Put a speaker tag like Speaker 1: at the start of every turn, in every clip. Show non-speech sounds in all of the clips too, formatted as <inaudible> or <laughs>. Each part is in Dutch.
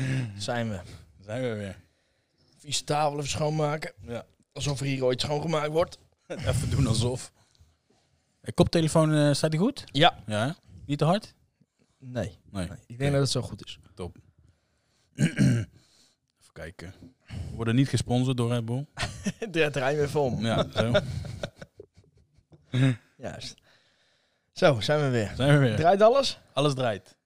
Speaker 1: <laughs> Zijn we.
Speaker 2: Zijn we weer.
Speaker 1: Vieze tafel even schoonmaken.
Speaker 2: Ja.
Speaker 1: Alsof er hier ooit schoongemaakt wordt. <laughs>
Speaker 2: Even doen alsof. De koptelefoon, eh, staat die goed?
Speaker 1: Ja.
Speaker 2: Ja? Niet te hard?
Speaker 1: Nee.
Speaker 2: Nee.
Speaker 1: nee. Ik denk dat het zo goed is.
Speaker 2: Top. <clears throat> Even kijken. We worden niet gesponsord door Red Bull. <laughs>
Speaker 1: Het draait weer vol.
Speaker 2: Ja, zo. <laughs>
Speaker 1: Juist. Zo, zijn we weer.
Speaker 2: Zijn we weer.
Speaker 1: Draait alles?
Speaker 2: Alles draait.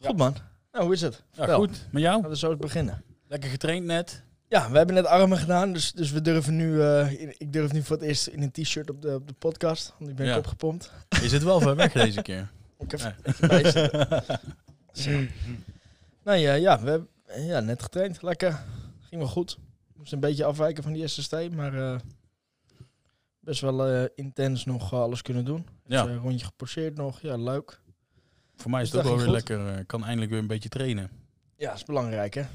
Speaker 1: Goed man. Nou, hoe is het?
Speaker 2: Ja, goed. Met jou?
Speaker 1: Laten we zo eens beginnen.
Speaker 2: Lekker getraind net.
Speaker 1: Ja, we hebben net armen gedaan, dus, dus we durven nu, eh, in- ik durf nu voor het eerst in een t-shirt op de, op de podcast, want ik ben
Speaker 2: Ja.
Speaker 1: opgepompt.
Speaker 2: Je zit wel ver weg <laughs> deze keer.
Speaker 1: Ik heb. <laughs> Zo. Nou ja, ja, we hebben ja, net getraind. Lekker. Ging wel goed. Moest een beetje afwijken van die SST, maar eh, best wel eh, intens nog eh, alles kunnen doen.
Speaker 2: Ja.
Speaker 1: Dus, eh, rondje geposeerd nog. Ja, leuk.
Speaker 2: Voor mij is
Speaker 1: Dus
Speaker 2: het ook
Speaker 1: dat
Speaker 2: wel weer lekker. Ik kan eindelijk weer een beetje trainen.
Speaker 1: Ja, is belangrijk hè.
Speaker 2: Ja,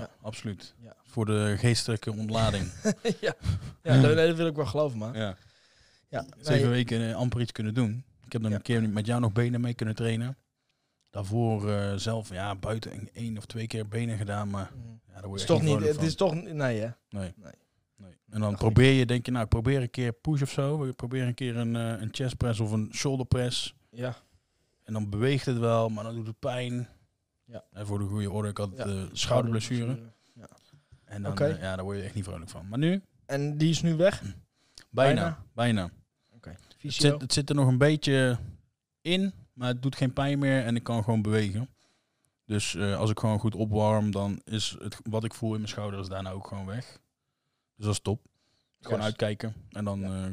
Speaker 1: Ja.
Speaker 2: absoluut.
Speaker 1: Ja.
Speaker 2: Voor de geestelijke ontlading. <laughs>
Speaker 1: ja, ja dat, dat wil ik wel geloven, man.
Speaker 2: ja.
Speaker 1: Ja,
Speaker 2: Zeven
Speaker 1: nee,
Speaker 2: weken eh, amper iets kunnen doen. Ik heb dan
Speaker 1: Ja.
Speaker 2: een keer met jou nog benen mee kunnen trainen. Daarvoor eh, zelf ja, buiten één of twee keer benen gedaan, maar
Speaker 1: mm.
Speaker 2: ja, daar word
Speaker 1: Het is
Speaker 2: je
Speaker 1: toch niet, het
Speaker 2: van.
Speaker 1: is toch, nee hè.
Speaker 2: Nee.
Speaker 1: Nee.
Speaker 2: nee. En dan probeer je, denk je, nou, ik probeer een keer push of zo. Ik probeer een keer een, eh, een chest press of een shoulder press.
Speaker 1: Ja,
Speaker 2: En dan beweegt het wel, maar dan doet het pijn.
Speaker 1: Ja.
Speaker 2: En voor de goede orde, ik had
Speaker 1: Ja,
Speaker 2: eh, schouderblessure.
Speaker 1: Ja.
Speaker 2: En dan, eh, ja, daar word je echt niet vrolijk van. Maar nu,
Speaker 1: En die is nu weg?
Speaker 2: bijna,
Speaker 1: Bijna?
Speaker 2: bijna. Het zit, het zit er nog een beetje in, maar het doet geen pijn meer en ik kan gewoon bewegen. Dus eh, als ik gewoon goed opwarm, dan is het wat ik voel in mijn schouders daarna ook gewoon weg. Dus dat is top. Gewoon
Speaker 1: Juist.
Speaker 2: uitkijken en dan,
Speaker 1: Ja.
Speaker 2: eh,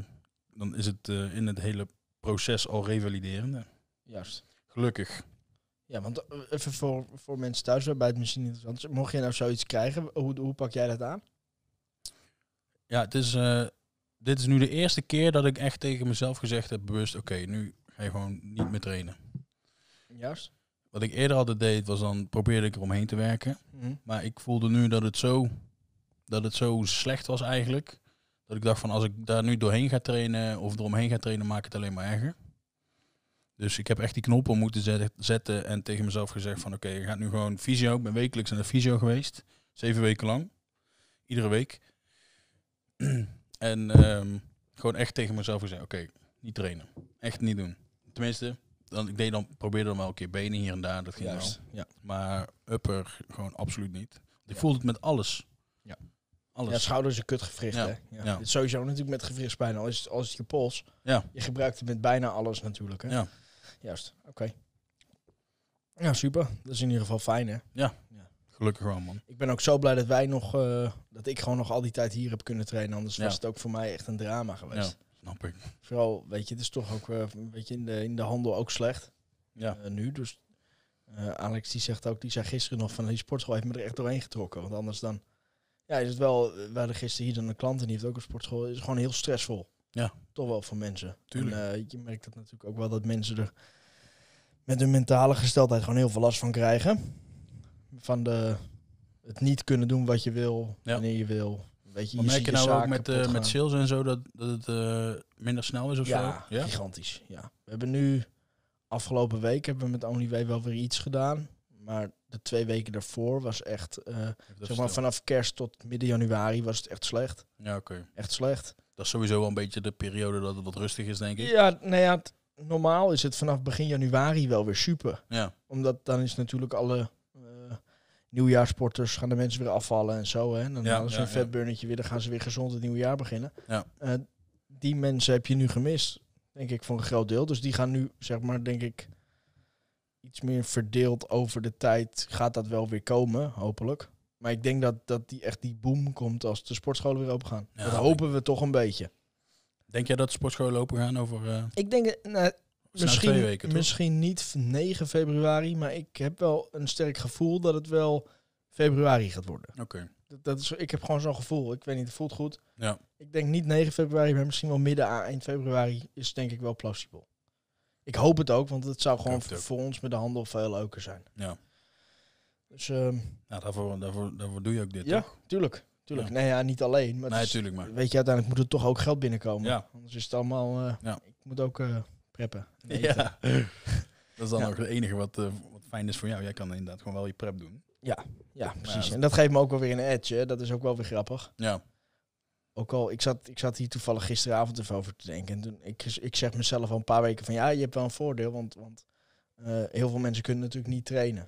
Speaker 2: dan is het eh, in het hele proces al revaliderende.
Speaker 1: Juist.
Speaker 2: Gelukkig.
Speaker 1: Ja, want even voor, voor mensen thuis waarbij het misschien interessant is. Mocht je nou zoiets krijgen, hoe, hoe pak jij dat aan?
Speaker 2: Ja, het is, dit is nu de eerste keer dat ik echt tegen mezelf gezegd heb, bewust, oké, nu ga je gewoon niet meer trainen.
Speaker 1: Juist.
Speaker 2: Wat ik eerder altijd deed, was dan probeerde ik eromheen te werken.
Speaker 1: Mhm.
Speaker 2: Maar ik voelde nu dat het zo, dat het zo slecht was eigenlijk. Dat ik dacht van als ik daar nu doorheen ga trainen of eromheen ga trainen, maak het alleen maar erger. Dus ik heb echt die knop om moeten zet- zetten en tegen mezelf gezegd van oké, je gaat nu gewoon fysio. Ik ben wekelijks naar de fysio geweest. Zeven weken lang. Iedere week. <clears throat> en ehm, gewoon echt tegen mezelf gezegd, oké, niet trainen. Echt niet doen. Tenminste, dan, ik deed dan, probeerde dan wel een keer benen hier en daar. Dat ging wel.
Speaker 1: Ja.
Speaker 2: Maar upper gewoon absoluut niet. Ik
Speaker 1: Ja.
Speaker 2: voelde het met alles.
Speaker 1: Ja.
Speaker 2: Alles.
Speaker 1: ja, schouder is een kutgewricht,
Speaker 2: Ja.
Speaker 1: hè? Ja.
Speaker 2: Ja.
Speaker 1: Sowieso natuurlijk met gewrichtspijn, al is het, al is het je pols.
Speaker 2: Ja.
Speaker 1: Je gebruikt het met bijna alles natuurlijk, hè?
Speaker 2: Ja.
Speaker 1: Juist, oké. Ja, super. Dat is in ieder geval fijn, hè?
Speaker 2: Gelukkig wel, man.
Speaker 1: Ik ben ook zo blij dat wij nog, eh, dat ik gewoon nog al die tijd hier heb kunnen trainen. Anders
Speaker 2: Ja.
Speaker 1: was het ook voor mij echt een drama geweest.
Speaker 2: Ja, snap ik.
Speaker 1: Vooral, weet je, het is toch ook eh, een beetje in de, in de handel ook slecht.
Speaker 2: Ja.
Speaker 1: eh, nu. Dus eh, Alex die zegt ook, die zei gisteren nog van die sportschool heeft me er echt doorheen getrokken. Want anders dan, ja, is het wel, we hadden gisteren hier dan een klant en die heeft ook een sportschool. Het is gewoon heel stressvol.
Speaker 2: Ja.
Speaker 1: Toch wel voor mensen.
Speaker 2: Tuurlijk.
Speaker 1: En eh, je merkt dat natuurlijk ook wel dat mensen er met hun mentale gesteldheid gewoon heel veel last van krijgen. Van de, het niet kunnen doen wat je wil,
Speaker 2: Ja.
Speaker 1: wanneer je wil. Weet je,
Speaker 2: Maar
Speaker 1: je
Speaker 2: merk je nou ook met, eh, met sales en zo dat, dat het eh, minder snel is of
Speaker 1: Ja,
Speaker 2: zo? Ja?
Speaker 1: gigantisch. Ja. We hebben nu afgelopen week hebben we met OnlyWay wel weer iets gedaan. Maar de twee weken daarvoor was echt, zeg maar
Speaker 2: stil.
Speaker 1: vanaf kerst tot midden januari was het echt slecht.
Speaker 2: Ja, oké.
Speaker 1: Echt slecht.
Speaker 2: Dat is sowieso wel een beetje de periode dat het wat rustig is, denk ik.
Speaker 1: Ja, nou ja, normaal is het vanaf begin januari wel weer super.
Speaker 2: Ja,
Speaker 1: Omdat dan is natuurlijk alle nieuwjaarsporters gaan de mensen weer afvallen en zo. Hè. En dan
Speaker 2: Ja,
Speaker 1: ze
Speaker 2: ja,
Speaker 1: een vetburnertje weer, dan gaan ze weer gezond het nieuwe jaar beginnen.
Speaker 2: Ja.
Speaker 1: Eh, die mensen heb je nu gemist, denk ik, voor een groot deel. Dus die gaan nu, zeg maar, denk ik, iets meer verdeeld over de tijd. Gaat dat wel weer komen, hopelijk. Maar ik denk dat, dat die echt die boom komt als de sportscholen weer open gaan.
Speaker 2: Ja,
Speaker 1: dat hopen we toch een beetje.
Speaker 2: Denk jij dat de sportscholen open gaan over eh,
Speaker 1: Ik denk, eh, nou, misschien,
Speaker 2: twee weken, toch?
Speaker 1: misschien niet 9 februari, maar ik heb wel een sterk gevoel dat het wel februari gaat worden.
Speaker 2: Oké.
Speaker 1: Dat, dat is, ik heb gewoon zo'n gevoel. Ik weet niet, het voelt goed.
Speaker 2: Ja.
Speaker 1: Ik denk niet 9 februari, maar misschien wel midden à eind februari is denk ik wel plausibel. Ik hoop het ook, want het zou gewoon
Speaker 2: het
Speaker 1: voor ons met de handel veel leuker zijn.
Speaker 2: Ja.
Speaker 1: Dus ehm,
Speaker 2: Nou, daarvoor, daarvoor, daarvoor doe je ook dit,
Speaker 1: ja,
Speaker 2: toch?
Speaker 1: tuurlijk. tuurlijk.
Speaker 2: Ja.
Speaker 1: Nee, ja, niet alleen. Maar
Speaker 2: Nee,
Speaker 1: is-
Speaker 2: tuurlijk maar.
Speaker 1: Weet je, uiteindelijk moet er toch ook geld binnenkomen.
Speaker 2: Ja.
Speaker 1: Anders is het allemaal... eh,
Speaker 2: Ja.
Speaker 1: Ik moet ook eh, preppen.
Speaker 2: Ja. <laughs> Dat is dan
Speaker 1: Ja.
Speaker 2: nog het enige wat, eh, wat fijn is voor jou. Jij kan inderdaad gewoon wel je prep doen.
Speaker 1: Ja, precies.
Speaker 2: dat-
Speaker 1: En dat geeft me ook wel weer een edge. Hè. Dat is ook wel weer grappig.
Speaker 2: Ja,
Speaker 1: Ook al, ik zat, ik zat hier toevallig gisteravond even over te denken. En toen, ik, ik zeg mezelf al een paar weken van ja, je hebt wel een voordeel. Want, want eh, heel veel mensen kunnen natuurlijk niet trainen.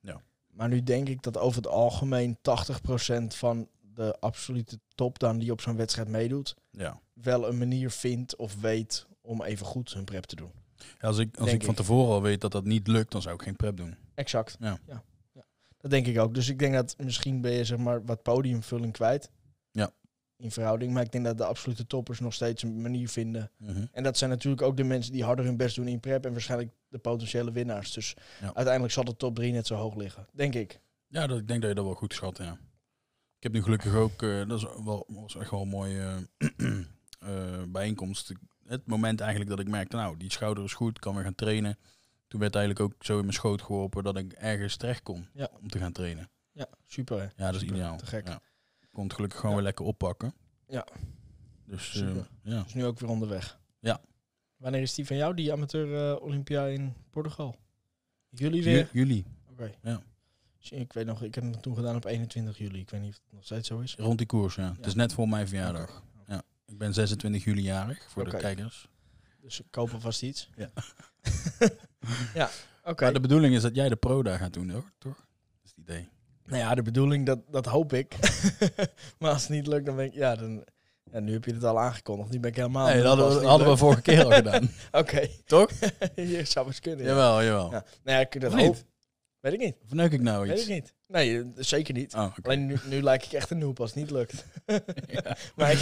Speaker 2: Ja.
Speaker 1: Maar nu denk ik dat over het algemeen 80% van de absolute top dan die op zo'n wedstrijd meedoet,
Speaker 2: ja.
Speaker 1: wel een manier vindt of weet om even goed hun prep te doen.
Speaker 2: Ja, als ik, als
Speaker 1: Denk
Speaker 2: ik van tevoren al weet dat dat niet lukt, dan zou ik geen prep doen.
Speaker 1: Exact.
Speaker 2: Ja.
Speaker 1: Ja. ja. Dat denk ik ook. Dus ik denk dat misschien ben je zeg maar wat podiumvulling kwijt.
Speaker 2: Ja.
Speaker 1: In verhouding. Maar ik denk dat de absolute toppers nog steeds een manier vinden.
Speaker 2: Mhm.
Speaker 1: En dat zijn natuurlijk ook de mensen die harder hun best doen in prep. En waarschijnlijk de potentiële winnaars. Dus
Speaker 2: Ja.
Speaker 1: uiteindelijk zal de top 3 net zo hoog liggen. Denk ik.
Speaker 2: Ja, dat, ik denk dat je dat wel goed schat, ja. Ik heb nu gelukkig ook, eh, dat is wel, was echt wel een mooie <clears throat> eh, bijeenkomst. Het moment eigenlijk dat ik merkte, nou, die schouder is goed, kan weer gaan trainen. Toen werd eigenlijk ook zo in mijn schoot geworpen dat ik ergens terecht kon
Speaker 1: Ja.
Speaker 2: om te gaan trainen.
Speaker 1: Ja, super. Hè?
Speaker 2: Ja, dat is
Speaker 1: Super,
Speaker 2: ideaal.
Speaker 1: te gek.
Speaker 2: Ja. Ik kon het gelukkig gewoon weer lekker oppakken.
Speaker 1: Ja.
Speaker 2: Dus eh,
Speaker 1: Super.
Speaker 2: ja.
Speaker 1: Is nu ook weer onderweg.
Speaker 2: Ja.
Speaker 1: Wanneer is die van jou, die amateur eh, Olympia in Portugal? Jullie
Speaker 2: Ju-
Speaker 1: weer?
Speaker 2: Juli,
Speaker 1: Oké.
Speaker 2: Ja.
Speaker 1: Ik weet nog, ik heb het toen gedaan op 21 juli. Ik weet niet of het nog steeds zo is.
Speaker 2: rond die koers, ja. Het
Speaker 1: Ja.
Speaker 2: is net voor mijn verjaardag. Ik ben 26 juli jarig, voor de kijkers.
Speaker 1: Dus kopen vast iets.
Speaker 2: Ja. <laughs>
Speaker 1: ja, oké.
Speaker 2: Maar de bedoeling is dat jij de pro daar gaat doen, hoor. toch? Dat is het idee.
Speaker 1: Nou ja, de bedoeling, dat, dat hoop ik. <laughs> maar als het niet lukt, dan ben ik... Ja, dan, ja, nu heb je het al aangekondigd. Nu ben ik helemaal...
Speaker 2: Nee, dat hadden we, hadden vorige keer al gedaan. <laughs>
Speaker 1: Oké.
Speaker 2: Toch?
Speaker 1: je zou eens kunnen. ja.
Speaker 2: Jawel, jawel.
Speaker 1: Ja. Nou ja, ik dat hoop. Weet ik niet.
Speaker 2: Of neuk ik nou
Speaker 1: Weet
Speaker 2: iets?
Speaker 1: ik niet. Nee, eh, zeker niet.
Speaker 2: Oh.
Speaker 1: Alleen nu, nu lijk ik echt een noob als het niet lukt.
Speaker 2: Ja.
Speaker 1: Maar ik,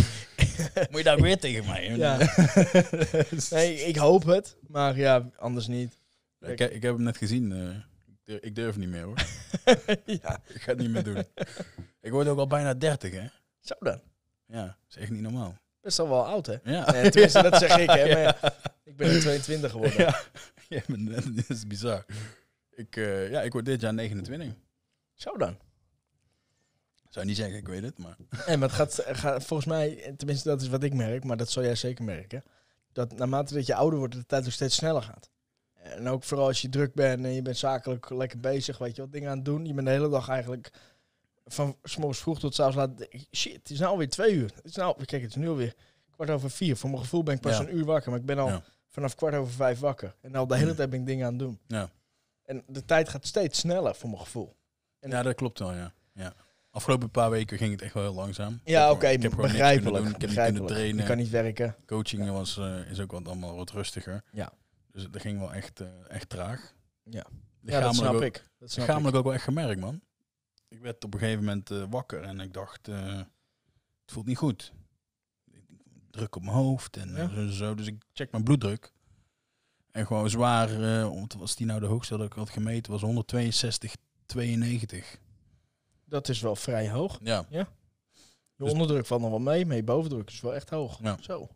Speaker 1: <laughs>
Speaker 2: Moet je daar weer tegen mij?
Speaker 1: Ja. <laughs> nee, ik hoop het. Maar ja, anders niet.
Speaker 2: ik, heb- ik heb hem net gezien. eh, ik, durf, niet meer, hoor. <laughs>
Speaker 1: ja,
Speaker 2: Ik ga het niet meer doen. ik word ook al bijna 30, hè?
Speaker 1: zo dan.
Speaker 2: Ja, dat is echt niet normaal.
Speaker 1: Best al wel oud, hè?
Speaker 2: Ja.
Speaker 1: Nee, tenminste, dat zeg ik, hè. Maar ja, ik ben er 22 geworden.
Speaker 2: Ja, ja maar dat dat is bizar. Ik, eh, ja, ik word dit jaar 29.
Speaker 1: Zo dan.
Speaker 2: Zou niet zeggen, ik weet het, maar...
Speaker 1: En maar het gaat, gaat volgens mij, tenminste dat is wat ik merk, maar dat zal jij zeker merken, dat naarmate dat je ouder wordt, de tijd ook steeds sneller gaat. En ook vooral als je druk bent en je bent zakelijk lekker bezig, weet je wat dingen aan het doen. Je bent de hele dag eigenlijk van 's morgens vroeg tot 's avonds laat. Shit, het is nou alweer twee uur. Het is nou, kijk, het is nu alweer kwart over vier. Voor mijn gevoel ben ik pas
Speaker 2: Ja.
Speaker 1: een uur wakker, maar ik ben al
Speaker 2: Ja.
Speaker 1: vanaf kwart over vijf wakker. En al de hele tijd ben ik dingen aan het doen.
Speaker 2: Ja.
Speaker 1: En de tijd gaat steeds sneller voor mijn gevoel. En-
Speaker 2: Ja, dat klopt wel, ja. ja. Afgelopen paar weken ging het echt wel heel langzaam. Ik
Speaker 1: Ja, oké,
Speaker 2: ik
Speaker 1: begrijpelijk.
Speaker 2: kunnen doen. Ik heb
Speaker 1: begrijpelijk.
Speaker 2: kunnen trainen.
Speaker 1: kan niet werken.
Speaker 2: Coaching was, eh, is ook wat allemaal wat rustiger.
Speaker 1: Ja.
Speaker 2: Dus dat ging wel echt, eh, echt traag.
Speaker 1: Ja. Ja, dat snap
Speaker 2: ook,
Speaker 1: ik. Dat snap
Speaker 2: lichamelijk ook wel echt gemerkt, man. Ik werd op een gegeven moment eh, wakker en ik dacht, het voelt niet goed. Druk op mijn hoofd en
Speaker 1: Ja.
Speaker 2: zo. Dus ik check mijn bloeddruk. En gewoon zwaar, wat was die nou de hoogste dat ik had gemeten, was 162, 92.
Speaker 1: Dat is wel vrij hoog.
Speaker 2: Ja.
Speaker 1: Je
Speaker 2: Dus-
Speaker 1: onderdruk valt nog wel mee, maar je bovendruk is wel echt hoog.
Speaker 2: Ja.
Speaker 1: Zo.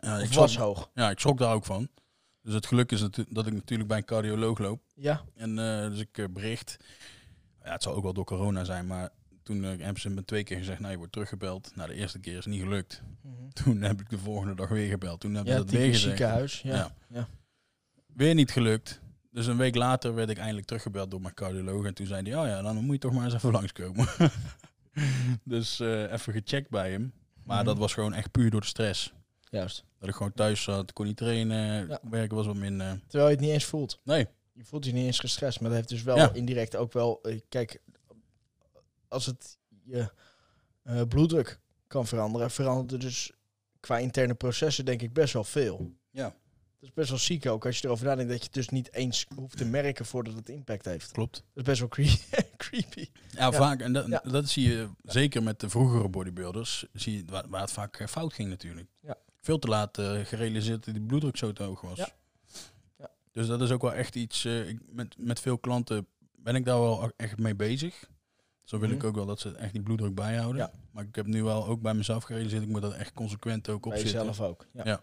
Speaker 2: Ja, ik
Speaker 1: was hoog.
Speaker 2: ja, ik schrok daar ook van. Dus het geluk is dat ik natuurlijk bij een cardioloog loop.
Speaker 1: Ja.
Speaker 2: En eh, dus ik eh, bericht. Ja, het zal ook wel door corona zijn, maar toen eh, hebben ze me twee keer gezegd, nou je wordt teruggebeld. Nou, de eerste keer is niet gelukt. Toen heb ik de volgende dag weer gebeld. Toen hebben
Speaker 1: Ja,
Speaker 2: ze dat weer gezegd.
Speaker 1: ziekenhuis. Ja.
Speaker 2: Ja.
Speaker 1: Ja.
Speaker 2: Weer niet gelukt. Dus een week later werd ik eindelijk teruggebeld door mijn cardioloog. En toen zei hij, oh ja, dan moet je toch maar eens even langskomen. <laughs> dus eh, even gecheckt bij hem. Maar
Speaker 1: Mhm.
Speaker 2: dat was gewoon echt puur door de stress.
Speaker 1: Juist.
Speaker 2: Dat ik gewoon thuis zat, kon niet trainen,
Speaker 1: Ja.
Speaker 2: werken was wat minder.
Speaker 1: Terwijl je het niet eens voelt.
Speaker 2: Nee,
Speaker 1: Je voelt je niet eens gestrest, maar dat heeft dus wel
Speaker 2: Ja.
Speaker 1: indirect ook wel... eh, Kijk, als het je eh, bloeddruk kan veranderen, verandert er dus qua interne processen denk ik best wel veel.
Speaker 2: Ja.
Speaker 1: Dat is best wel ziek ook als je erover nadenkt dat je het dus niet eens hoeft te merken voordat het impact heeft.
Speaker 2: klopt.
Speaker 1: Dat is best wel cre- <laughs> creepy.
Speaker 2: Ja,
Speaker 1: Ja.
Speaker 2: vaak. En dat,
Speaker 1: Ja.
Speaker 2: dat zie je zeker met de vroegere bodybuilders. Zie je waar, waar het vaak eh, fout ging natuurlijk.
Speaker 1: Ja.
Speaker 2: Veel te laat eh, gerealiseerd dat die bloeddruk zo te hoog was.
Speaker 1: Ja. Ja.
Speaker 2: Dus dat is ook wel echt iets. eh, ik, met, met veel klanten ben ik daar wel echt mee bezig. Zo wil ik
Speaker 1: Mhm.
Speaker 2: ook wel dat ze echt die bloeddruk bijhouden.
Speaker 1: Ja.
Speaker 2: Maar ik heb nu wel ook bij mezelf gerealiseerd. Ik moet dat echt consequent ook
Speaker 1: Bij
Speaker 2: opzitten.
Speaker 1: jezelf ook. Ja.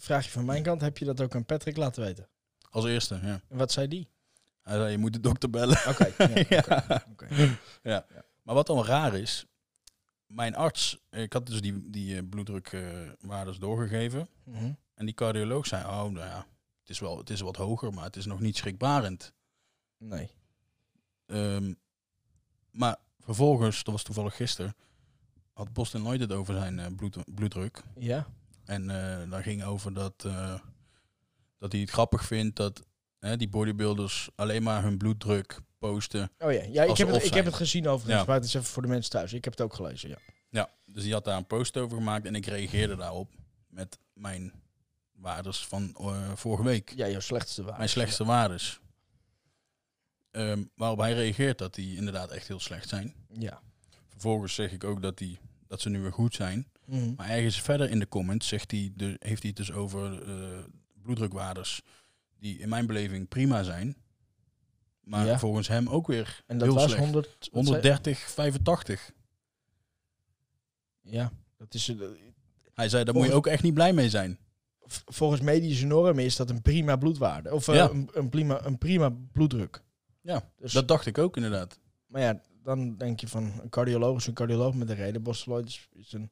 Speaker 2: Ja.
Speaker 1: Vraag je van mijn kant, heb je dat ook aan Patrick laten weten?
Speaker 2: Als eerste, ja.
Speaker 1: En wat zei die?
Speaker 2: Hij zei, je moet de dokter bellen.
Speaker 1: Oké. ja, <laughs> oké. <laughs>
Speaker 2: Maar wat dan raar is, mijn arts, ik had dus die, die eh, bloeddrukwaardes doorgegeven.
Speaker 1: Mhm.
Speaker 2: En die cardioloog zei, oh nou ja, het is wel het is wat hoger, maar het is nog niet schrikbarend.
Speaker 1: Nee.
Speaker 2: Ehm, maar vervolgens, dat was toevallig gisteren, had Boston Lloyd het over zijn eh, bloed, bloeddruk.
Speaker 1: Ja?
Speaker 2: En eh daar ging over dat, eh, dat hij het grappig vindt dat hè, die bodybuilders alleen maar hun bloeddruk posten.
Speaker 1: Oh ja, ja ik, heb het, ik heb het gezien overigens,
Speaker 2: Ja.
Speaker 1: maar het is even voor de mensen thuis. Ik heb het ook gelezen, ja.
Speaker 2: Ja, dus die had daar een post over gemaakt en ik reageerde daarop met mijn waardes van eh, vorige week.
Speaker 1: Ja, jouw slechtste waarde.
Speaker 2: Mijn slechtste waardes. Ehm, waarop hij reageert dat die inderdaad echt heel slecht zijn.
Speaker 1: Ja.
Speaker 2: Vervolgens zeg ik ook dat, die, dat ze nu weer goed zijn.
Speaker 1: Mhm.
Speaker 2: Maar ergens verder in de comments zegt hij de, heeft hij het dus over eh, bloeddrukwaardes die in mijn beleving prima zijn. Maar
Speaker 1: Ja.
Speaker 2: volgens hem ook weer
Speaker 1: En dat
Speaker 2: heel
Speaker 1: was
Speaker 2: slecht.
Speaker 1: 100... wat zei-
Speaker 2: 130, 85.
Speaker 1: Ja, dat is... eh,
Speaker 2: Hij zei, daar moet je ook echt niet blij mee zijn.
Speaker 1: volgens medische normen is dat een prima bloedwaarde. Of eh,
Speaker 2: Ja.
Speaker 1: een, een, prima, een prima bloeddruk.
Speaker 2: Ja,
Speaker 1: Dus,
Speaker 2: dat dacht ik ook inderdaad.
Speaker 1: Maar ja, dan denk je van een cardioloog is een cardioloog met een reden. Bostoloid is, is een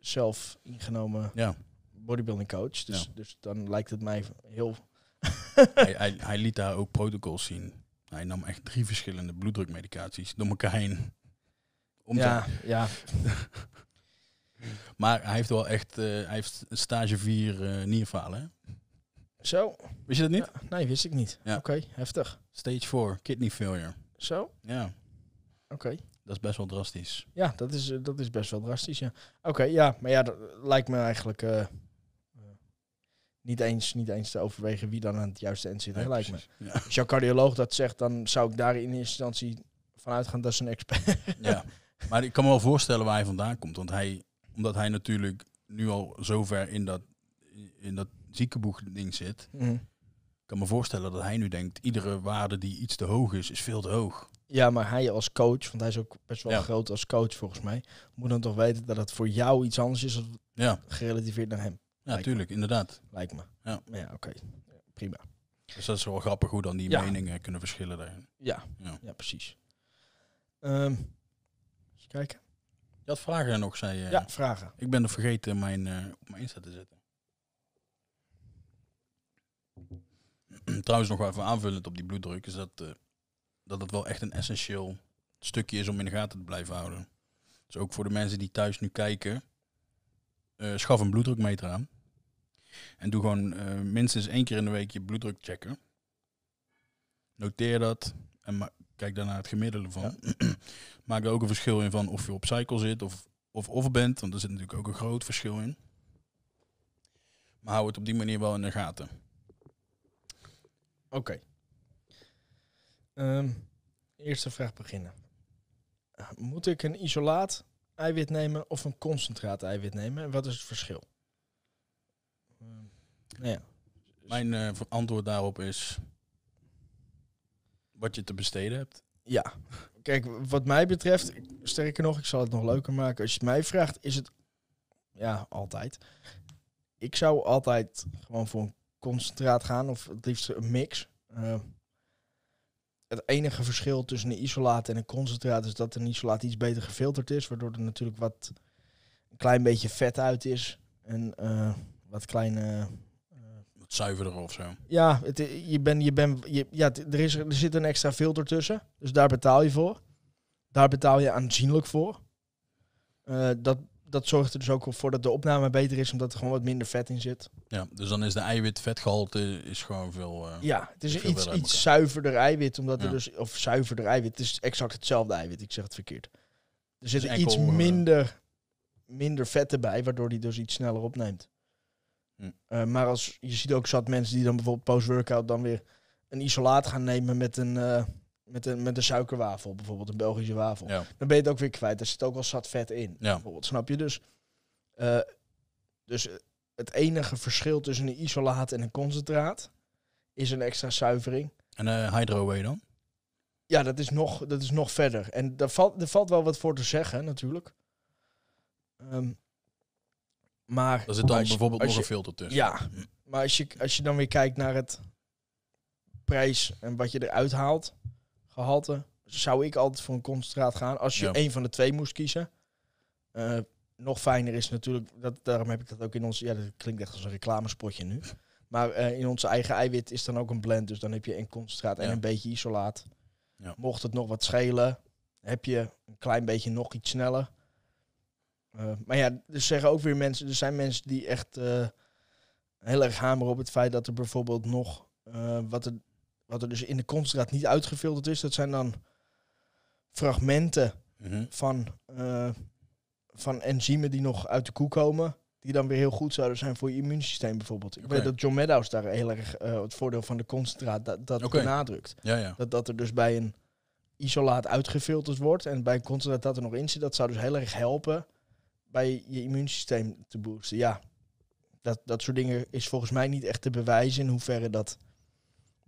Speaker 1: zelf ingenomen
Speaker 2: Ja.
Speaker 1: bodybuilding coach. Dus,
Speaker 2: Ja.
Speaker 1: dus dan lijkt het mij heel... <laughs>
Speaker 2: hij, hij, hij liet daar ook protocols zien. Hij nam echt drie verschillende bloeddrukmedicaties door elkaar heen. Om
Speaker 1: ja,
Speaker 2: te-
Speaker 1: ja, <laughs>
Speaker 2: maar hij heeft wel echt, eh, hij heeft stage 4 eh nierfalen. hè?
Speaker 1: zo.
Speaker 2: Wist je dat niet?
Speaker 1: Ja, nee, wist ik niet.
Speaker 2: Ja.
Speaker 1: Oké, heftig.
Speaker 2: Stage 4, kidney failure.
Speaker 1: Zo,
Speaker 2: Ja,
Speaker 1: oké.
Speaker 2: Dat is best wel drastisch.
Speaker 1: Ja, dat is, eh, dat is best wel drastisch, ja. Oké, ja, maar ja, dat lijkt me eigenlijk eh, eh, niet, eens, niet eens te overwegen wie dan aan het juiste eind zit,
Speaker 2: Ja,
Speaker 1: lijkt me.
Speaker 2: Ja.
Speaker 1: Als jouw cardioloog dat zegt, dan zou ik daar in eerste instantie vanuit gaan dat is een expert. <laughs>
Speaker 2: ja, maar ik kan me wel voorstellen waar hij vandaan komt. Want hij, omdat hij natuurlijk nu al zo ver in dat, in dat ziekenboeg-ding zit,
Speaker 1: Mhm.
Speaker 2: ik kan me voorstellen dat hij nu denkt, iedere waarde die iets te hoog is, is veel te hoog.
Speaker 1: Ja, maar hij als coach, want hij is ook best wel
Speaker 2: Ja.
Speaker 1: groot als coach volgens mij, moet dan toch weten dat het voor jou iets anders is dan
Speaker 2: Ja,
Speaker 1: gerelativeerd naar hem,
Speaker 2: ja
Speaker 1: Lijkt
Speaker 2: tuurlijk, inderdaad.
Speaker 1: lijkt me.
Speaker 2: Ja.
Speaker 1: Ja, oké. Prima.
Speaker 2: Dus dat is wel grappig hoe dan die
Speaker 1: Ja.
Speaker 2: meningen kunnen verschillen daarin.
Speaker 1: Ja,
Speaker 2: Ja.
Speaker 1: ja precies. Ehm eens kijken.
Speaker 2: Je had vragen nog, zei je.
Speaker 1: Ja, vragen.
Speaker 2: Ik ben er vergeten mijn, eh, op mijn Insta te zetten. <clears throat> Trouwens nog wel even aanvullend op die bloeddruk, is dat, eh, dat het wel echt een essentieel stukje is om in de gaten te blijven houden. Dus ook voor de mensen die thuis nu kijken, eh, schaf een bloeddrukmeter aan. En doe gewoon eh, minstens één keer in de week je bloeddruk checken. Noteer dat en kijk daarna het gemiddelde van. <clears throat> Maak er ook een verschil in van of je op cycle zit of of off bent, want er zit natuurlijk ook een groot verschil in. Maar hou het op die manier wel in de gaten.
Speaker 1: Oké. Ehm, eerste vraag beginnen. Moet ik een isolaat eiwit nemen of een concentraat eiwit nemen? En wat is het verschil? Ehm, nou ja.
Speaker 2: Mijn eh, antwoord daarop is wat je te besteden hebt.
Speaker 1: Ja, kijk, wat mij betreft, sterker nog, ik zal het nog leuker maken. Als je het mij vraagt, is het, ja, altijd. Ik zou altijd gewoon voor een concentraat gaan, of het liefst een mix. Eh, het enige verschil tussen een isolaat en een concentraat is dat een isolaat iets beter gefilterd is, waardoor er natuurlijk wat, een klein beetje vet uit is. En eh, wat kleine... eh,
Speaker 2: Wat zuiverder of zo.
Speaker 1: ja, het, je ben, je ben, je, ja, het- er, is, er zit een extra filter tussen. Dus daar betaal je voor. Daar betaal je aanzienlijk voor. Eh, dat, dat zorgt er dus ook voor dat de opname beter is, omdat er gewoon wat minder vet in zit.
Speaker 2: Ja, dus dan is de eiwit-vetgehalte is gewoon veel... eh,
Speaker 1: Ja, het is iets, iets zuiverder eiwit, omdat er dus, of zuiverder eiwit, het is exact hetzelfde eiwit, ik zeg het verkeerd. Er zit
Speaker 2: Dus
Speaker 1: iets
Speaker 2: enkel, eh,
Speaker 1: minder, minder vet erbij, waardoor die dus iets sneller opneemt.
Speaker 2: Hm.
Speaker 1: Eh, maar als, je ziet ook zat mensen die dan bijvoorbeeld post-workout dan weer een isolaat gaan nemen met een, met een, met een suikerwafel, bijvoorbeeld een Belgische wafel.
Speaker 2: ja.
Speaker 1: Dan ben je het ook weer kwijt. Daar zit ook al zat vet in.
Speaker 2: Ja.
Speaker 1: Bijvoorbeeld, snap je? Dus, eh, dus eh, het enige verschil tussen een isolaat en een concentraat is een extra zuivering.
Speaker 2: En eh hydro whey dan?
Speaker 1: Ja, dat is nog, dat is nog verder. En daar valt, er valt wel wat voor te zeggen, natuurlijk. Ehm, maar
Speaker 2: Daar zit dan
Speaker 1: je-
Speaker 2: bijvoorbeeld nog
Speaker 1: je-
Speaker 2: een filter tussen.
Speaker 1: Ja, maar als je, als je dan weer kijkt naar het prijs en wat je eruit haalt, gehalte, zou ik altijd voor een concentraat gaan. Als je
Speaker 2: Ja.
Speaker 1: een van de twee moest kiezen. Eh, nog fijner is natuurlijk, dat, daarom heb ik dat ook in ons, ja, dat klinkt echt als een reclamespotje nu. Maar eh, in onze eigen eiwit is dan ook een blend, dus dan heb je een concentraat en
Speaker 2: Ja.
Speaker 1: een beetje isolaat.
Speaker 2: Ja.
Speaker 1: Mocht het nog wat schelen, heb je een klein beetje nog iets sneller. Eh, maar ja, er zeggen ook weer mensen, er zijn mensen die echt heel erg hameren op het feit dat er bijvoorbeeld nog, wat, er, wat er dus in de concentraat niet uitgefilterd is, dat zijn dan fragmenten
Speaker 2: Mhm.
Speaker 1: van, eh, van enzymen die nog uit de koe komen. Die dan weer heel goed zouden zijn voor je immuunsysteem bijvoorbeeld. Ik weet dat John Meadows daar heel erg eh, het voordeel van de concentraat dat, dat benadrukt.
Speaker 2: Ja, ja.
Speaker 1: Dat, dat er dus bij een isolaat uitgefilterd wordt en bij een concentraat dat er nog in zit. Dat zou dus heel erg helpen bij je immuunsysteem te boosten. Ja, dat, dat soort dingen is volgens mij niet echt te bewijzen in hoeverre dat...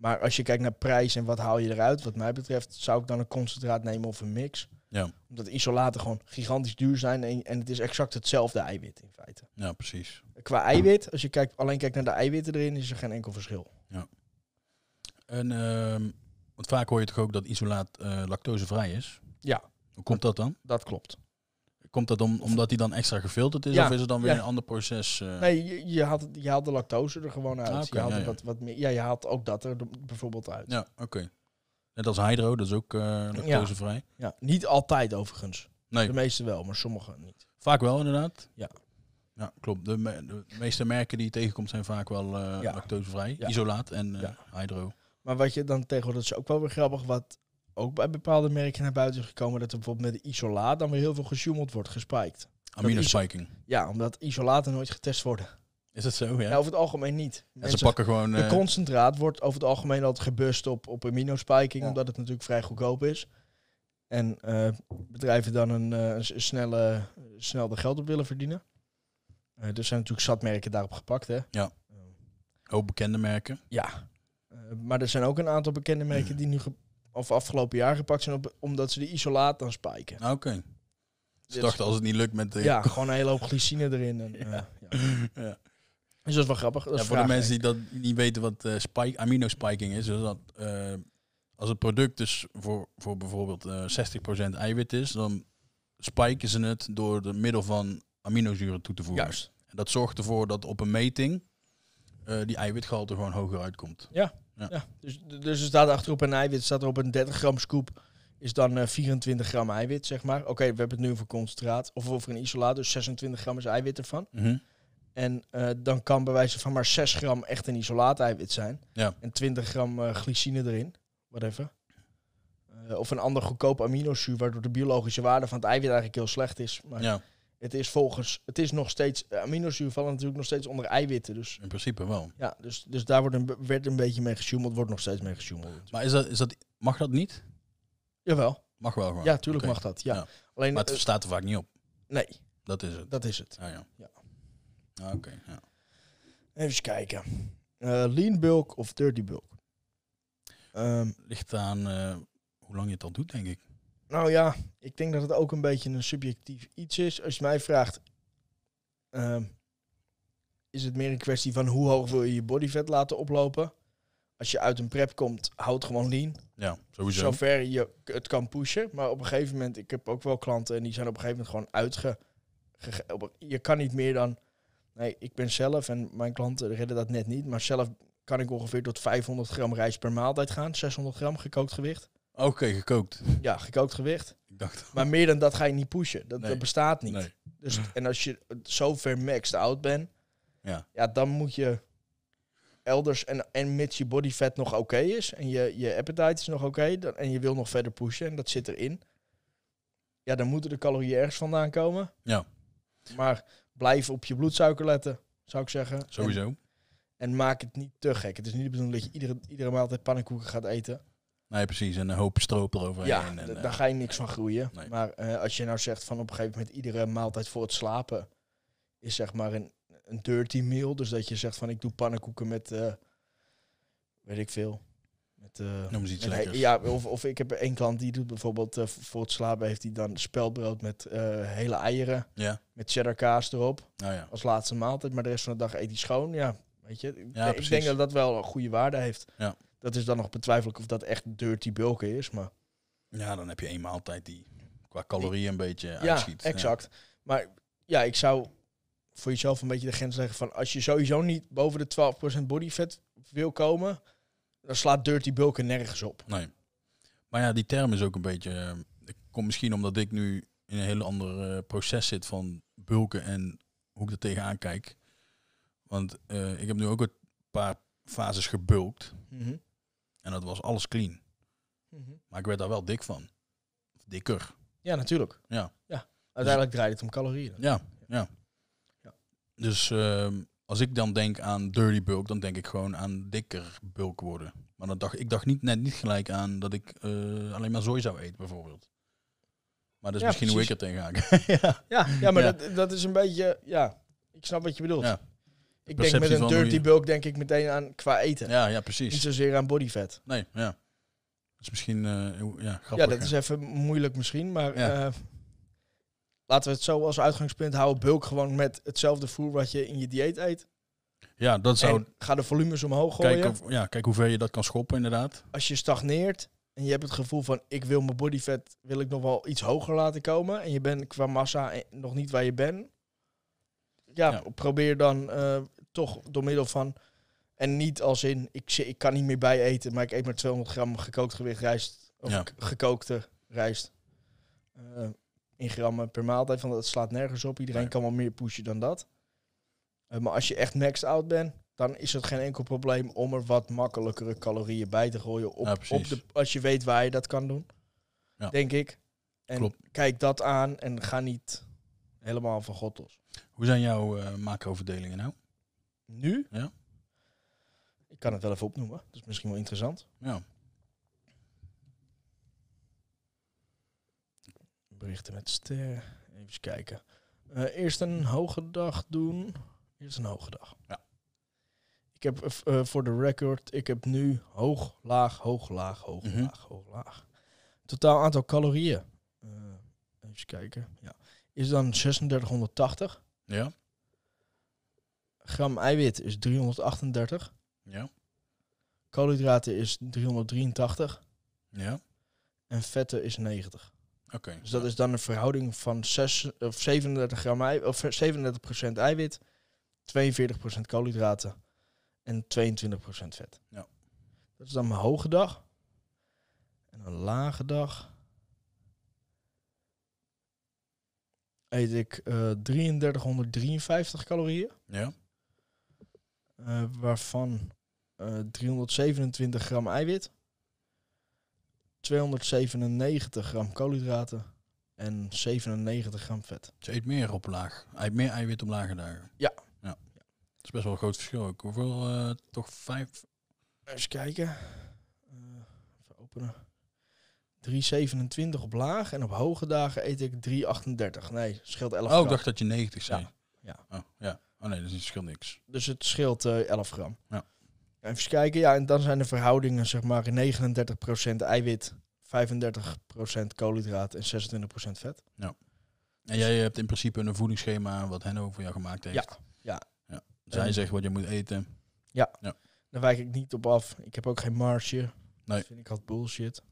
Speaker 1: Maar als je kijkt naar prijs en wat haal je eruit, wat mij betreft, zou ik dan een concentraat nemen of een mix.
Speaker 2: Ja.
Speaker 1: Omdat isolaten gewoon gigantisch duur zijn en, en het is exact hetzelfde eiwit in feite.
Speaker 2: ja, precies.
Speaker 1: Qua eiwit, als je kijkt, alleen kijkt naar de eiwitten erin, is er geen enkel verschil.
Speaker 2: En ehm, want vaak hoor je toch ook dat isolaat eh, lactosevrij is?
Speaker 1: Ja.
Speaker 2: Hoe komt dat dan?
Speaker 1: Dat klopt.
Speaker 2: Komt dat om, omdat die dan extra gefilterd is?
Speaker 1: Ja,
Speaker 2: Of is het dan weer
Speaker 1: ja.
Speaker 2: een ander proces? eh?
Speaker 1: Nee, je, je, haalt, je haalt de lactose er gewoon uit.
Speaker 2: Ah, oké,
Speaker 1: je haalt
Speaker 2: ja,
Speaker 1: er
Speaker 2: ja.
Speaker 1: Wat, wat meer, ja, je haalt ook dat er bijvoorbeeld uit. Ja.
Speaker 2: Ja, oké. Net als hydro, dat is ook eh lactosevrij.
Speaker 1: niet altijd overigens.
Speaker 2: Nee,
Speaker 1: De meeste wel, maar sommige niet.
Speaker 2: vaak wel inderdaad.
Speaker 1: Ja.
Speaker 2: Ja, klopt. De, me- de meeste merken die je tegenkomt zijn vaak wel eh,
Speaker 1: Ja.
Speaker 2: lactosevrij.
Speaker 1: Ja.
Speaker 2: Isolaat en
Speaker 1: Ja.
Speaker 2: hydro.
Speaker 1: Maar wat je dan tegenwoordig, dat is ook wel weer grappig, wat ook bij bepaalde merken naar buiten is gekomen, dat er bijvoorbeeld met de isolaat dan weer heel veel gesjoemeld wordt, gespiked.
Speaker 2: Aminospiking.
Speaker 1: Ja, omdat isolaten nooit getest worden.
Speaker 2: Is dat zo? Ja.
Speaker 1: Ja, over het algemeen niet.
Speaker 2: en ze pakken gewoon...
Speaker 1: de
Speaker 2: eh,
Speaker 1: concentraat wordt over het algemeen altijd gebust op, op aminospiking,
Speaker 2: Ja.
Speaker 1: omdat het natuurlijk vrij goedkoop is. En eh, bedrijven dan een, eh, een snelle, snel de geld op willen verdienen. Eh, er zijn natuurlijk zat merken daarop gepakt, hè?
Speaker 2: Ja. Ook bekende merken.
Speaker 1: ja. Maar er zijn ook een aantal bekende merken <clears throat> die nu of afgelopen jaar gepakt zijn op, omdat ze de isolaat dan spiken.
Speaker 2: Ah, Oké. Ze
Speaker 1: Dus-
Speaker 2: dachten als het niet lukt met de...
Speaker 1: Ja, gewoon een hele hoop glycine erin. En, eh, ja. <laughs>
Speaker 2: Ja.
Speaker 1: Dus dat is wel grappig. Dat
Speaker 2: Ja,
Speaker 1: is
Speaker 2: voor de mensen die dat niet weten wat eh spike, aminospiking is, is dat eh, als het product dus voor, voor bijvoorbeeld eh 60% eiwit is, dan spiken ze het door de middel van aminozuren toe te voegen.
Speaker 1: Juist.
Speaker 2: En dat zorgt ervoor dat op een meting eh, die eiwitgehalte gewoon hoger uitkomt.
Speaker 1: Ja, dus, dus er staat achterop een eiwit, staat er op een 30 gram scoop, is dan eh, 24 gram eiwit, zeg maar. Oké, we hebben het nu over concentraat, of over een isolaat, dus 26 gram is eiwit ervan.
Speaker 2: Mhm.
Speaker 1: En eh, dan kan bij wijze van maar 6 gram echt een isolaat-eiwit zijn.
Speaker 2: Ja.
Speaker 1: En 20 gram eh, glycine erin, whatever. Of een ander goedkoop aminozuur, waardoor de biologische waarde van het eiwit eigenlijk heel slecht is. Maar
Speaker 2: Ja,
Speaker 1: het is volgens, het is nog steeds, eh, aminozuur vallen natuurlijk nog steeds onder eiwitten. Dus
Speaker 2: in principe wel.
Speaker 1: ja, dus, dus daar wordt een, werd een beetje mee gesjoemeld, wordt nog steeds mee gesjoemeld.
Speaker 2: Maar is dat, is dat, mag dat niet?
Speaker 1: Jawel.
Speaker 2: Mag wel gewoon.
Speaker 1: Ja, tuurlijk mag dat. Ja.
Speaker 2: Ja.
Speaker 1: Alleen,
Speaker 2: Maar het
Speaker 1: eh,
Speaker 2: staat er vaak niet op.
Speaker 1: nee,
Speaker 2: Dat is het.
Speaker 1: dat is het.
Speaker 2: Ah, ja.
Speaker 1: Ja.
Speaker 2: Ah, Oké, ja.
Speaker 1: Even kijken. Eh, lean bulk of dirty bulk? Ehm,
Speaker 2: Ligt aan hoe lang je het al doet, denk ik.
Speaker 1: Nou ja, ik denk dat het ook een beetje een subjectief iets is. Als je mij vraagt, ehm, is het meer een kwestie van hoe hoog wil je je bodyfat laten oplopen? Als je uit een prep komt, houd gewoon lean.
Speaker 2: Ja, sowieso.
Speaker 1: Zover je het kan pushen. Maar op een gegeven moment, ik heb ook wel klanten en die zijn op een gegeven moment gewoon uitge... Je kan niet meer dan... Nee, ik ben zelf en mijn klanten redden dat net niet. Maar zelf kan ik ongeveer tot 500 gram rijst per maaltijd gaan. 600 gram gekookt gewicht.
Speaker 2: Oké, gekookt.
Speaker 1: Ja, gekookt gewicht.
Speaker 2: Ik dacht...
Speaker 1: Maar meer dan dat ga je niet pushen. Dat,
Speaker 2: Nee.
Speaker 1: dat bestaat niet.
Speaker 2: Nee.
Speaker 1: Dus, en als je zo ver maxed out bent,
Speaker 2: Ja.
Speaker 1: ja, dan moet je elders, en, en mits je body fat nog oké is en je, je appetite is nog oké dan- en je wil nog verder pushen en dat zit erin, ja, dan moeten de calorieën ergens vandaan komen.
Speaker 2: Ja.
Speaker 1: Maar blijf op je bloedsuiker letten, zou ik zeggen.
Speaker 2: Sowieso.
Speaker 1: En, en maak het niet te gek. Het is niet de bedoeling dat je iedere, iedere maaltijd pannenkoeken gaat eten.
Speaker 2: Nee, precies. En een hoop stroop eroverheen.
Speaker 1: Ja,
Speaker 2: en, eh,
Speaker 1: daar ga je niks van groeien.
Speaker 2: nee.
Speaker 1: Maar eh, als je nou zegt van op een gegeven moment iedere maaltijd voor het slapen is zeg maar een, een dirty meal. Dus dat je zegt van ik doe pannenkoeken met, eh, weet ik veel. Met,
Speaker 2: Noem eens iets
Speaker 1: met
Speaker 2: lekkers.
Speaker 1: ja, of, of ik heb één klant die doet bijvoorbeeld voor het slapen heeft hij dan speldbrood met hele eieren.
Speaker 2: Ja,
Speaker 1: Met cheddar kaas erop
Speaker 2: nou ja.
Speaker 1: als laatste maaltijd. Maar de rest van de dag eet hij schoon. Ja, weet je. Ik,
Speaker 2: Ja,
Speaker 1: ik denk dat dat wel een goede waarde heeft.
Speaker 2: Ja.
Speaker 1: Dat is dan nog betwijfelijk of dat echt dirty bulken is. Maar
Speaker 2: Ja, dan heb je één maaltijd die qua calorieën een beetje
Speaker 1: ja,
Speaker 2: uitschiet.
Speaker 1: exact. Maar ja, ik zou voor jezelf een beetje de grens leggen van... als je sowieso niet boven de 12% bodyfat wil komen... dan slaat dirty bulken nergens op.
Speaker 2: Nee. Maar ja, die term is ook een beetje... eh, Ik kom misschien omdat ik nu in een heel ander eh, proces zit van bulken en hoe ik er tegenaan kijk. Want eh, ik heb nu ook een paar fases gebulkt.
Speaker 1: Mhm.
Speaker 2: En dat was alles clean.
Speaker 1: Mhm.
Speaker 2: Maar ik werd daar wel dik van. Dikker.
Speaker 1: Ja, natuurlijk.
Speaker 2: Ja.
Speaker 1: ja. Uiteindelijk draait het om calorieën.
Speaker 2: Ja, ja.
Speaker 1: Ja.
Speaker 2: Dus ehm, als ik dan denk aan dirty bulk, dan denk ik gewoon aan dikker bulk worden. Maar dan dacht ik dacht niet, net niet gelijk aan dat ik eh, alleen maar zooi zou eten, bijvoorbeeld. Maar dat is
Speaker 1: Ja,
Speaker 2: misschien hoe ik er tegenaan <laughs> ja.
Speaker 1: Ja, ja maar
Speaker 2: Ja.
Speaker 1: Dat, dat is een beetje... Ja, ik snap wat je bedoelt.
Speaker 2: Ja.
Speaker 1: Ik denk met een dirty
Speaker 2: je-
Speaker 1: bulk denk ik meteen aan qua eten.
Speaker 2: ja, ja,
Speaker 1: Niet
Speaker 2: precies.
Speaker 1: zozeer aan bodyfat.
Speaker 2: Nee, ja. Dat is misschien eh, ja, grappig.
Speaker 1: Ja, dat
Speaker 2: hè?
Speaker 1: is even moeilijk misschien, maar
Speaker 2: Ja.
Speaker 1: eh, laten we het zo als uitgangspunt houden. Bulk gewoon met hetzelfde voer wat je in je dieet eet.
Speaker 2: ja, dat zou...
Speaker 1: En ga de volumes omhoog gooien.
Speaker 2: Kijk, of, ja, kijk hoe ver je dat kan schoppen, inderdaad.
Speaker 1: Als je stagneert en je hebt het gevoel van ik wil mijn bodyfat wil ik nog wel iets hoger laten komen. En je bent qua massa nog niet waar je bent. Ja,
Speaker 2: Ja.
Speaker 1: probeer dan eh, toch door middel van... En niet als in, ik, ik kan niet meer bij eten, maar ik eet maar 200 gram gekookt gewicht rijst. Of
Speaker 2: Ja.
Speaker 1: gekookte rijst. eh, in grammen per maaltijd, van dat slaat nergens op. Iedereen
Speaker 2: Nee.
Speaker 1: kan wel meer pushen dan dat. Eh, maar als je echt maxed out bent, dan is het geen enkel probleem om er wat makkelijkere calorieën bij te gooien. Op,
Speaker 2: Ja,
Speaker 1: op de, als je weet waar je dat kan doen,
Speaker 2: Ja.
Speaker 1: denk ik. En
Speaker 2: Klopt.
Speaker 1: kijk dat aan en ga niet helemaal van god los.
Speaker 2: Hoe zijn jouw eh macroverdelingen nou?
Speaker 1: Nu?
Speaker 2: Ja.
Speaker 1: Ik kan het wel even opnoemen. Dat is misschien wel interessant.
Speaker 2: Ja.
Speaker 1: Berichten met ster. Even kijken. Eh, eerst een hoge dag doen. Eerst een hoge dag.
Speaker 2: Ja.
Speaker 1: Ik heb eh, eh, voor de record, ik heb nu hoog, laag, hoog, laag, hoog,
Speaker 2: Mhm.
Speaker 1: laag, hoog, laag. Totaal aantal calorieën. Eh, even kijken. Ja. Is dan 3680.
Speaker 2: Ja?
Speaker 1: Gram eiwit is 338.
Speaker 2: Ja?
Speaker 1: Koolhydraten is 383.
Speaker 2: Ja?
Speaker 1: En vetten is 90.
Speaker 2: Oké.
Speaker 1: Dus dat is dan een verhouding van 6, of 37 gram ei, of 37% eiwit, 42% koolhydraten en 22% vet.
Speaker 2: Ja.
Speaker 1: Dat is dan mijn hoge dag. En een lage dag eet ik eh 3353 calorieën,
Speaker 2: Ja?
Speaker 1: Eh, waarvan eh 327 gram eiwit, 297 gram koolhydraten en 97 gram vet.
Speaker 2: Dus je eet meer op laag. Hij eet meer eiwit op lage dagen.
Speaker 1: Ja.
Speaker 2: ja. Dat is best wel een groot verschil. ook. Hoeveel? eh, toch vijf?
Speaker 1: Eens kijken. Eh, even openen. 3,27 op laag en op hoge dagen eet ik 3,38. Nee, scheelt 11
Speaker 2: Oh,
Speaker 1: gram.
Speaker 2: ik dacht dat je 90 zei.
Speaker 1: Ja. Ja.
Speaker 2: Oh, ja. Oh nee, dat is verschil niks.
Speaker 1: Dus het scheelt eh 11 gram.
Speaker 2: Ja.
Speaker 1: Even kijken. Ja, en dan zijn de verhoudingen zeg maar 39% eiwit, 35% koolhydraat en 26% vet.
Speaker 2: En jij hebt in principe een voedingsschema wat Henno voor jou gemaakt heeft.
Speaker 1: Ja, ja.
Speaker 2: ja. Zij
Speaker 1: En-
Speaker 2: zegt wat je moet eten.
Speaker 1: Daar wijk ik niet op af. Ik heb ook geen marge.
Speaker 2: Nee.
Speaker 1: Dat vind ik altijd bullshit.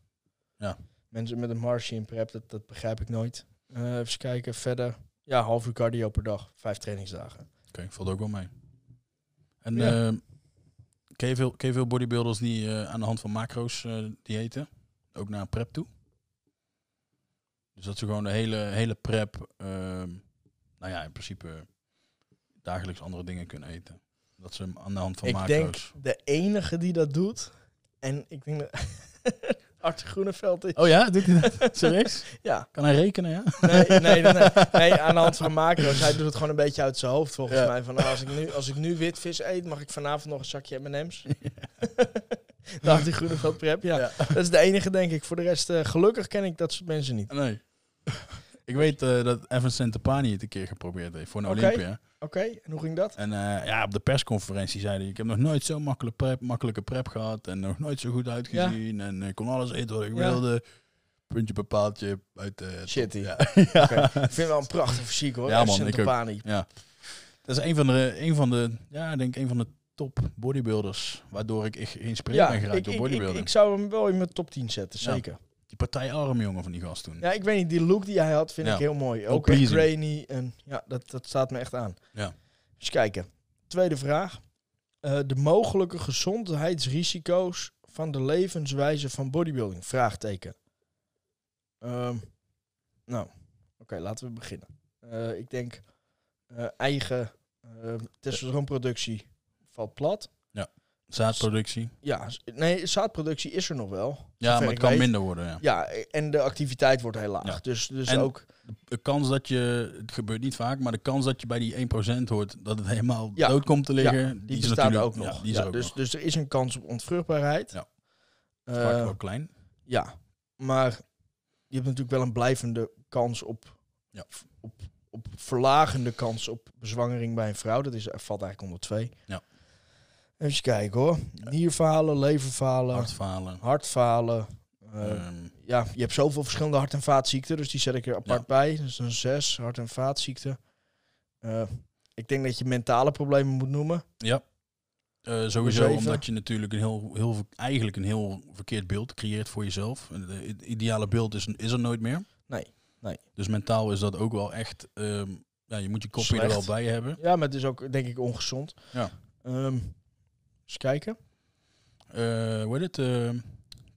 Speaker 2: Ja.
Speaker 1: Mensen met een marge in prep, dat, dat begrijp ik nooit. Eh, even kijken, verder. Ja, half uur cardio per dag. Vijf trainingsdagen.
Speaker 2: Oké, valt ook wel mee. En
Speaker 1: Ja.
Speaker 2: eh, ken, je veel, ken je veel bodybuilders die eh, aan de hand van macro's eh diëten? Ook naar prep toe? Dus dat ze gewoon de hele, hele prep, ehm, nou ja, in principe dagelijks andere dingen kunnen eten. Dat ze aan de hand van
Speaker 1: ik
Speaker 2: macro's...
Speaker 1: denk de enige die dat doet. En ik denk dat <laughs> Arthur Groeneveld is.
Speaker 2: Oh ja, doet hij dat? <laughs> Serieus?
Speaker 1: Ja.
Speaker 2: Kan hij rekenen, ja?
Speaker 1: Nee, nee, nee, nee. <laughs> Nee, aan de hand van macro's. Hij doet het gewoon een beetje uit zijn hoofd volgens
Speaker 2: Ja.
Speaker 1: mij. Van, nou, als, ik nu, als ik nu witvis eet, mag ik vanavond nog een zakje M&M's. <laughs> Had hij Groeneveld prep, ja.
Speaker 2: Ja.
Speaker 1: Dat is de enige, denk ik. Voor de rest, eh, gelukkig ken ik dat soort mensen niet.
Speaker 2: Nee. Ik weet eh, dat Evan Centopani het een keer geprobeerd heeft voor een. Olympia.
Speaker 1: Oké, en hoe ging dat?
Speaker 2: En eh, ja, op de persconferentie zei hij, ik heb nog nooit zo'n makkelijke prep, makkelijke prep gehad en nog nooit zo goed uitgezien en ik kon alles eten wat ik
Speaker 1: Ja.
Speaker 2: wilde. Puntje bepaaltje uit de...
Speaker 1: Shitty. <laughs>
Speaker 2: Ja.
Speaker 1: Ik vind het wel een prachtig fysiek hoor.
Speaker 2: Ja, man, ik ook. Ja. Dat is een van de, een van de, ja, ik denk een van de top bodybuilders, waardoor ik geïnspireerd ben geraakt
Speaker 1: ik,
Speaker 2: door
Speaker 1: ik, ik,
Speaker 2: bodybuilding.
Speaker 1: ik zou hem wel in mijn top 10 zetten, zeker.
Speaker 2: Partijarm jongen van die gast toen.
Speaker 1: Ja, ik weet niet, die look die hij had vind
Speaker 2: Ja.
Speaker 1: ik heel mooi.
Speaker 2: Ook
Speaker 1: echt
Speaker 2: pleasing.
Speaker 1: grainy en ja, dat, dat staat me echt aan.
Speaker 2: Ja.
Speaker 1: Eens kijken. Tweede vraag. Eh, de mogelijke gezondheidsrisico's van de levenswijze van bodybuilding? Vraagteken. Ehm, nou, oké, laten we beginnen. Eh, ik denk eh, eigen testosteronproductie valt plat.
Speaker 2: Zaadproductie.
Speaker 1: Ja, nee, zaadproductie is er nog wel.
Speaker 2: Ja, maar het kan
Speaker 1: weet.
Speaker 2: minder worden. Ja.
Speaker 1: Ja, en de activiteit wordt heel laag.
Speaker 2: Ja.
Speaker 1: Dus, dus
Speaker 2: En-
Speaker 1: ook...
Speaker 2: De kans dat je, het gebeurt niet vaak, maar de kans dat je bij die 1% hoort dat het helemaal
Speaker 1: Ja.
Speaker 2: dood komt te liggen,
Speaker 1: Die,
Speaker 2: die, is
Speaker 1: bestaat
Speaker 2: natuurlijk
Speaker 1: ook nog.
Speaker 2: Ja, die is
Speaker 1: Ja,
Speaker 2: ook
Speaker 1: dus,
Speaker 2: nog.
Speaker 1: dus er is een kans op ontvruchtbaarheid.
Speaker 2: Ja.
Speaker 1: Eh,
Speaker 2: Vaak wel klein.
Speaker 1: ja, maar je hebt natuurlijk wel een blijvende kans op,
Speaker 2: Ja.
Speaker 1: op, op verlagende kans op bezwangering bij een vrouw. Dat is, valt eigenlijk onder twee.
Speaker 2: Ja.
Speaker 1: Even kijken hoor. Nierfalen, leverfalen,
Speaker 2: Hartfalen.
Speaker 1: hartfalen.
Speaker 2: ehm,
Speaker 1: ja, je hebt zoveel verschillende hart- en vaatziekten, dus die zet ik er apart
Speaker 2: Ja.
Speaker 1: bij. Dus een zes, hart- en vaatziekten. Eh, ik denk dat je mentale problemen moet noemen.
Speaker 2: ja. Eh, sowieso
Speaker 1: zeven.
Speaker 2: omdat je natuurlijk een heel, heel, eigenlijk een heel verkeerd beeld creëert voor jezelf. Het ideale beeld is, is er nooit meer.
Speaker 1: Nee, nee.
Speaker 2: Dus mentaal is dat ook wel echt... ehm, ja, je moet je kopje er wel bij hebben.
Speaker 1: Ja, maar het is ook denk ik ongezond.
Speaker 2: Ja.
Speaker 1: Ehm, eens kijken.
Speaker 2: Eh hoe heet het? eh,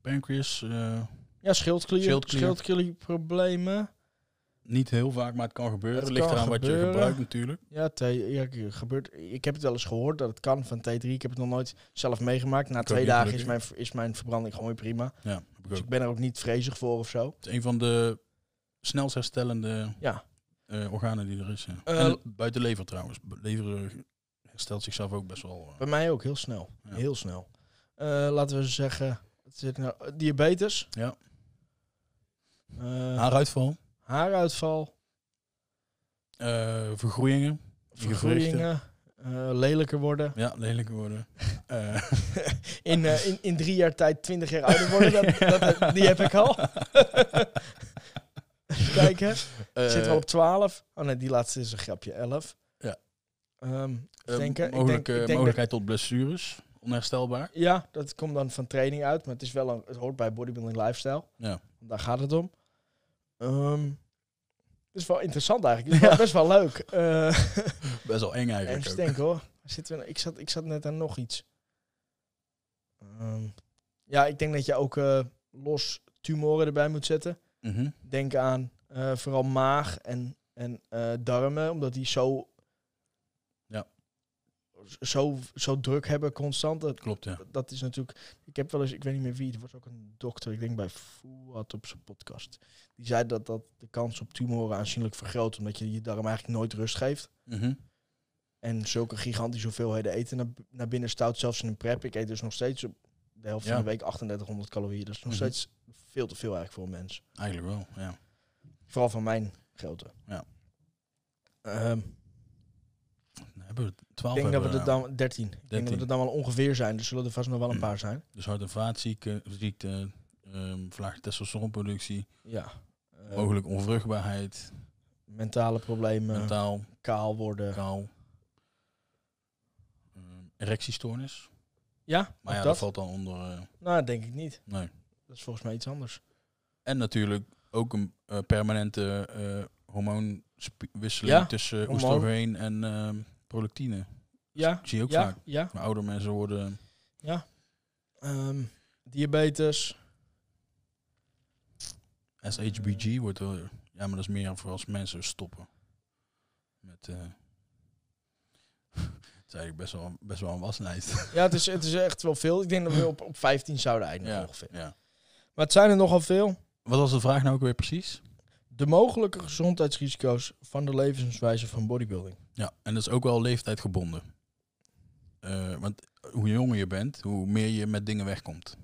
Speaker 2: pancreas. eh,
Speaker 1: Ja, schildklier.
Speaker 2: Schildklier.
Speaker 1: Schildklierproblemen.
Speaker 2: niet heel vaak, maar het kan gebeuren.
Speaker 1: Het
Speaker 2: Het ligt eraan wat je gebruikt natuurlijk.
Speaker 1: Ja, T, ja, gebeurt. Ik heb het wel eens gehoord dat het kan van T3. Ik heb het nog nooit zelf meegemaakt. Na twee dagen is mijn, is mijn verbranding gewoon weer prima.
Speaker 2: Ja, heb ik
Speaker 1: Dus
Speaker 2: ook.
Speaker 1: ik ben er ook niet vrezig voor of zo.
Speaker 2: Het is een van de snelst herstellende
Speaker 1: Ja.
Speaker 2: eh, organen die er is. ja. En buiten lever trouwens. Lever herstelt zichzelf ook best wel. eh,
Speaker 1: Bij mij ook heel snel.
Speaker 2: Ja.
Speaker 1: Heel snel. Eh, laten we zeggen. Wat zit nou? Eh, Diabetes.
Speaker 2: Ja.
Speaker 1: Eh,
Speaker 2: Haaruitval,
Speaker 1: haaruitval.
Speaker 2: vergroeien,
Speaker 1: Vergroeien. eh, lelijker worden.
Speaker 2: ja, lelijker worden. <laughs>
Speaker 1: In, in, in drie jaar tijd 20 jaar ouder worden. <laughs> Dat, dat, die heb ik al. <laughs> Kijken.
Speaker 2: eh,
Speaker 1: Zit wel op 12. Oh nee, die laatste is een grapje. 11.
Speaker 2: Ja.
Speaker 1: Ehm,
Speaker 2: eh,
Speaker 1: denken- ik denk- ik denk
Speaker 2: mogelijkheid tot blessures, onherstelbaar.
Speaker 1: ja, dat komt dan van training uit. Maar het, is wel een, het hoort bij bodybuilding lifestyle.
Speaker 2: Ja.
Speaker 1: Daar gaat het om. Ehm het is wel interessant eigenlijk. Het is <laughs> best wel leuk. Eh <laughs>
Speaker 2: Best wel eng eigenlijk ook.
Speaker 1: denken hoor. Zitten we, ik, zat, ik zat net aan nog iets. Ehm, ja, ik denk dat je ook eh, los tumoren erbij moet zetten.
Speaker 2: Mhm.
Speaker 1: Denk aan eh, vooral maag en, en eh, darmen, omdat die zo. Zo, zo druk hebben constant. Dat,
Speaker 2: Klopt, ja.
Speaker 1: dat is natuurlijk. Ik heb wel eens, ik weet niet meer wie, er was ook een dokter, ik denk bij Fuad op zijn podcast. Die zei dat dat de kans op tumoren aanzienlijk vergroot, omdat je je darm eigenlijk nooit rust geeft.
Speaker 2: Mhm.
Speaker 1: En zulke gigantische hoeveelheden eten naar, naar binnen stout, zelfs in een prep. Ik eet dus nog steeds op de helft
Speaker 2: Ja.
Speaker 1: van de week 3800 calorieën. Dat is nog
Speaker 2: Mhm.
Speaker 1: steeds veel te veel eigenlijk voor een mens.
Speaker 2: Eigenlijk wel, ja.
Speaker 1: Vooral van mijn grootte.
Speaker 2: Ja.
Speaker 1: Ehm,
Speaker 2: hebben we 12
Speaker 1: ik denk dat we er dan 13. Ik denk dat
Speaker 2: 13.
Speaker 1: we er dan wel ongeveer zijn. Dus zullen er vast nog wel een
Speaker 2: Mm.
Speaker 1: paar zijn.
Speaker 2: Dus hart- en vaatziekte, ziekte, ehm verlaagde testosteronproductie,
Speaker 1: Ja. Eh,
Speaker 2: mogelijk onvruchtbaarheid,
Speaker 1: mentale problemen,
Speaker 2: mentaal,
Speaker 1: kaal worden.
Speaker 2: kaal, ehm, erectiestoornis.
Speaker 1: Ja,
Speaker 2: Maar ja, dat?
Speaker 1: dat?
Speaker 2: valt dan onder. eh,
Speaker 1: Nou, denk ik niet.
Speaker 2: nee.
Speaker 1: Dat is volgens mij iets anders.
Speaker 2: En natuurlijk ook een eh, permanente hormoonwisseling
Speaker 1: Ja,
Speaker 2: tussen
Speaker 1: hormoon.
Speaker 2: oestrogeen en ehm prolactine.
Speaker 1: Ja,
Speaker 2: Zie je ook
Speaker 1: ja,
Speaker 2: vaak.
Speaker 1: ja,
Speaker 2: Maar oude mensen worden.
Speaker 1: ja. Ehm, diabetes.
Speaker 2: SHBG wordt er. Ja, maar dat is meer voor als mensen stoppen. Met. eh <laughs> het is eigenlijk best wel, best wel een waslijst.
Speaker 1: Ja, het is, het is echt wel veel. Ik denk dat we op, op 15 zouden eindigen
Speaker 2: ja,
Speaker 1: ongeveer.
Speaker 2: ja.
Speaker 1: Maar het zijn er nogal veel.
Speaker 2: Wat was de vraag nou ook weer precies?
Speaker 1: De mogelijke gezondheidsrisico's van de levenswijze van bodybuilding.
Speaker 2: Ja, en dat is ook wel leeftijdgebonden. Eh, want hoe jonger je bent, hoe meer je met dingen wegkomt.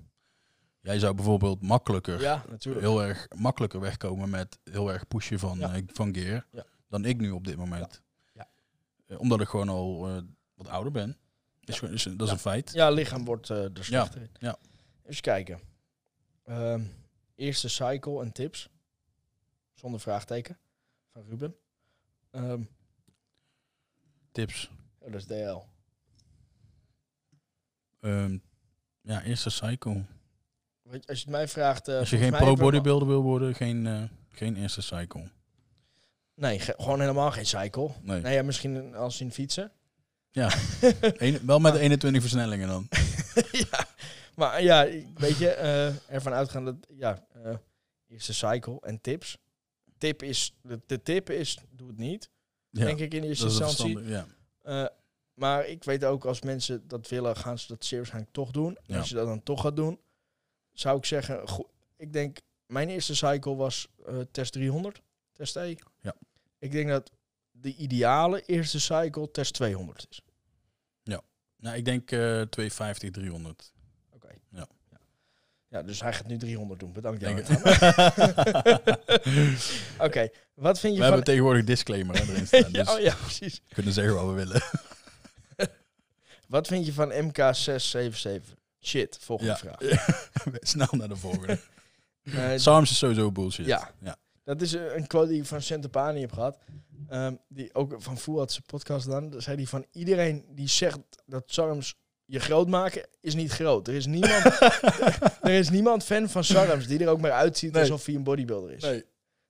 Speaker 2: Jij zou bijvoorbeeld makkelijker,
Speaker 1: Ja, natuurlijk.
Speaker 2: heel erg makkelijker wegkomen met heel erg pushen van,
Speaker 1: Ja.
Speaker 2: eh, van gear
Speaker 1: Ja.
Speaker 2: dan ik nu op dit moment.
Speaker 1: Ja.
Speaker 2: Eh, omdat ik gewoon al wat ouder ben. Is, gewoon- is, dat is een feit.
Speaker 1: Ja, lichaam wordt er slechter in.
Speaker 2: ja.
Speaker 1: Even kijken. Ehm, eerste cycle en tips. Zonder vraagteken. Van Ruben. Ehm,
Speaker 2: Tips.
Speaker 1: oh, dat is DL.
Speaker 2: Ehm, ja, eerste cycle.
Speaker 1: Weet je, Als je het mij vraagt... eh,
Speaker 2: Als je geen pro-bodybuilder wil worden, geen, eh, geen eerste cycle.
Speaker 1: Nee, ge- gewoon helemaal geen cycle.
Speaker 2: Nee.
Speaker 1: Nee, ja, misschien als in fietsen. <laughs>
Speaker 2: Eén- wel met 21 versnellingen dan. <laughs>
Speaker 1: ja, maar ja, weet je, eh, ervan uitgaan dat, ja, eerste cycle en tips. Tip is, de, de tip is, doe het niet,
Speaker 2: Ja,
Speaker 1: denk ik in eerste instantie.
Speaker 2: Ja.
Speaker 1: Eh, maar ik weet ook, als mensen dat willen, gaan ze dat zeer waarschijnlijk toch doen. En
Speaker 2: Ja.
Speaker 1: als je dat dan toch gaat doen, zou ik zeggen, ik denk, mijn eerste cycle was eh, test 300, test E.
Speaker 2: Ja.
Speaker 1: Ik denk dat de ideale eerste cycle test 200 is.
Speaker 2: Nou, ik denk eh 250, 300.
Speaker 1: Oké.
Speaker 2: Ja.
Speaker 1: Ja, dus hij gaat nu 300 doen. Bedankt, Jan. <laughs> <laughs> Oké, wat vind je
Speaker 2: We
Speaker 1: van...
Speaker 2: hebben tegenwoordig disclaimer hè, erin staan. <laughs>
Speaker 1: ja,
Speaker 2: Dus
Speaker 1: oh ja, precies.
Speaker 2: we kunnen zeggen wat we willen.
Speaker 1: Wat vind je van MK677? Shit, volgende
Speaker 2: Ja.
Speaker 1: vraag.
Speaker 2: Snel naar de volgende. Sarms is sowieso bullshit.
Speaker 1: Ja.
Speaker 2: ja.
Speaker 1: dat is eh, een quote die ik van Centopani heb gehad. Ehm, die ook van Foel had zijn podcast dan. Daar zei hij van iedereen die zegt dat Sarms je groot maken, is niet groot. Er is niemand, <laughs> er is niemand fan van Sarms die er ook maar uitziet
Speaker 2: Nee.
Speaker 1: alsof hij een bodybuilder is.
Speaker 2: Nee.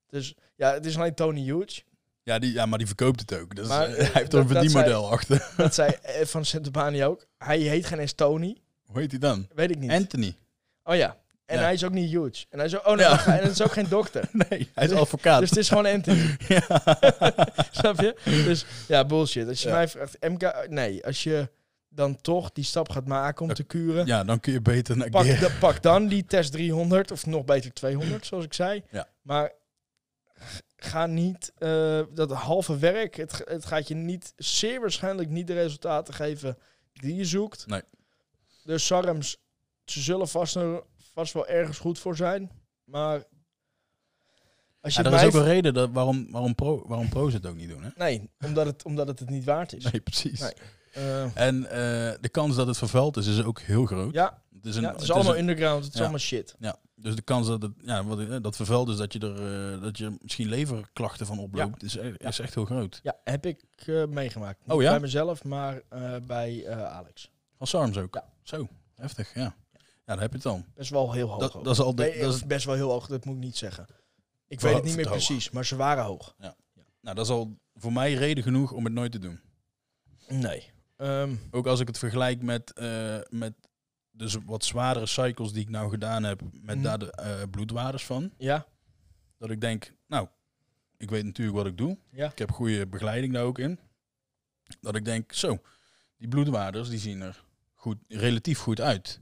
Speaker 1: Dus ja, het is alleen Tony Huge.
Speaker 2: Ja, die, ja, maar die verkoopt het ook. Dus,
Speaker 1: Maar, <laughs>
Speaker 2: hij heeft er een verdienmodel achter. <laughs>
Speaker 1: Dat zei eh, van Centopani ook. Hij heet geen eens Tony.
Speaker 2: Hoe heet hij dan?
Speaker 1: Weet ik niet.
Speaker 2: Anthony.
Speaker 1: oh ja. En
Speaker 2: Ja.
Speaker 1: hij is ook niet huge. En hij is ook, oh nee,
Speaker 2: Ja.
Speaker 1: en het is ook geen dokter.
Speaker 2: Nee, hij is advocaat.
Speaker 1: Dus het is gewoon Anthony.
Speaker 2: ja.
Speaker 1: Snap je? Dus ja, bullshit. Als je
Speaker 2: Ja.
Speaker 1: mij vraagt, MK, nee, als je dan toch die stap gaat maken om
Speaker 2: Dat-
Speaker 1: te kuren,
Speaker 2: ja, dan kun je beter naar
Speaker 1: pak, da- pak dan die test 300 of nog beter 200, zoals ik zei.
Speaker 2: Ja.
Speaker 1: Maar ga niet eh, dat halve werk, het, het gaat je niet, zeer waarschijnlijk niet de resultaten geven die je zoekt.
Speaker 2: Nee.
Speaker 1: Dus Sarms, ze zullen vast, vast wel ergens goed voor zijn, maar als je
Speaker 2: Ja, er is ook een reden dat, waarom, waarom, pro, waarom pro's het ook niet doen. Hè?
Speaker 1: Nee, omdat het, omdat het het niet waard is.
Speaker 2: Nee, precies.
Speaker 1: Nee. Eh,
Speaker 2: En eh, de kans dat het vervuild is, is ook heel groot.
Speaker 1: ja,
Speaker 2: Het is, een,
Speaker 1: ja, het is
Speaker 2: het
Speaker 1: allemaal
Speaker 2: een-
Speaker 1: underground, het is
Speaker 2: ja.
Speaker 1: allemaal shit.
Speaker 2: ja, dus de kans dat het ja, wat, dat vervuild is, dat je er eh, dat je misschien leverklachten van oploopt, is, is echt heel groot.
Speaker 1: Ja, heb ik meegemaakt. Niet
Speaker 2: Oh ja?
Speaker 1: Bij mezelf, maar bij Alex.
Speaker 2: Van SARMS ook.
Speaker 1: Ja.
Speaker 2: Zo, heftig, ja. Ja, dan heb je het dan.
Speaker 1: Best wel heel hoog.
Speaker 2: Dat, is al de,
Speaker 1: Nee,
Speaker 2: dat is,
Speaker 1: best wel heel hoog, dat moet ik niet zeggen. Ik weet het niet meer
Speaker 2: hoog.
Speaker 1: precies, maar ze waren hoog.
Speaker 2: nou, dat is al voor mij reden genoeg om het nooit te doen.
Speaker 1: Nee. Ehm,
Speaker 2: Ook als ik het vergelijk met, eh, met dus wat zwaardere cycles die ik nou gedaan heb, met
Speaker 1: Mhm.
Speaker 2: daar de eh, bloedwaardes van.
Speaker 1: ja,
Speaker 2: Dat ik denk, nou, ik weet natuurlijk wat ik doe.
Speaker 1: ja.
Speaker 2: Ik heb goede begeleiding daar ook in. Dat ik denk, zo, die bloedwaardes die zien er goed, relatief goed uit.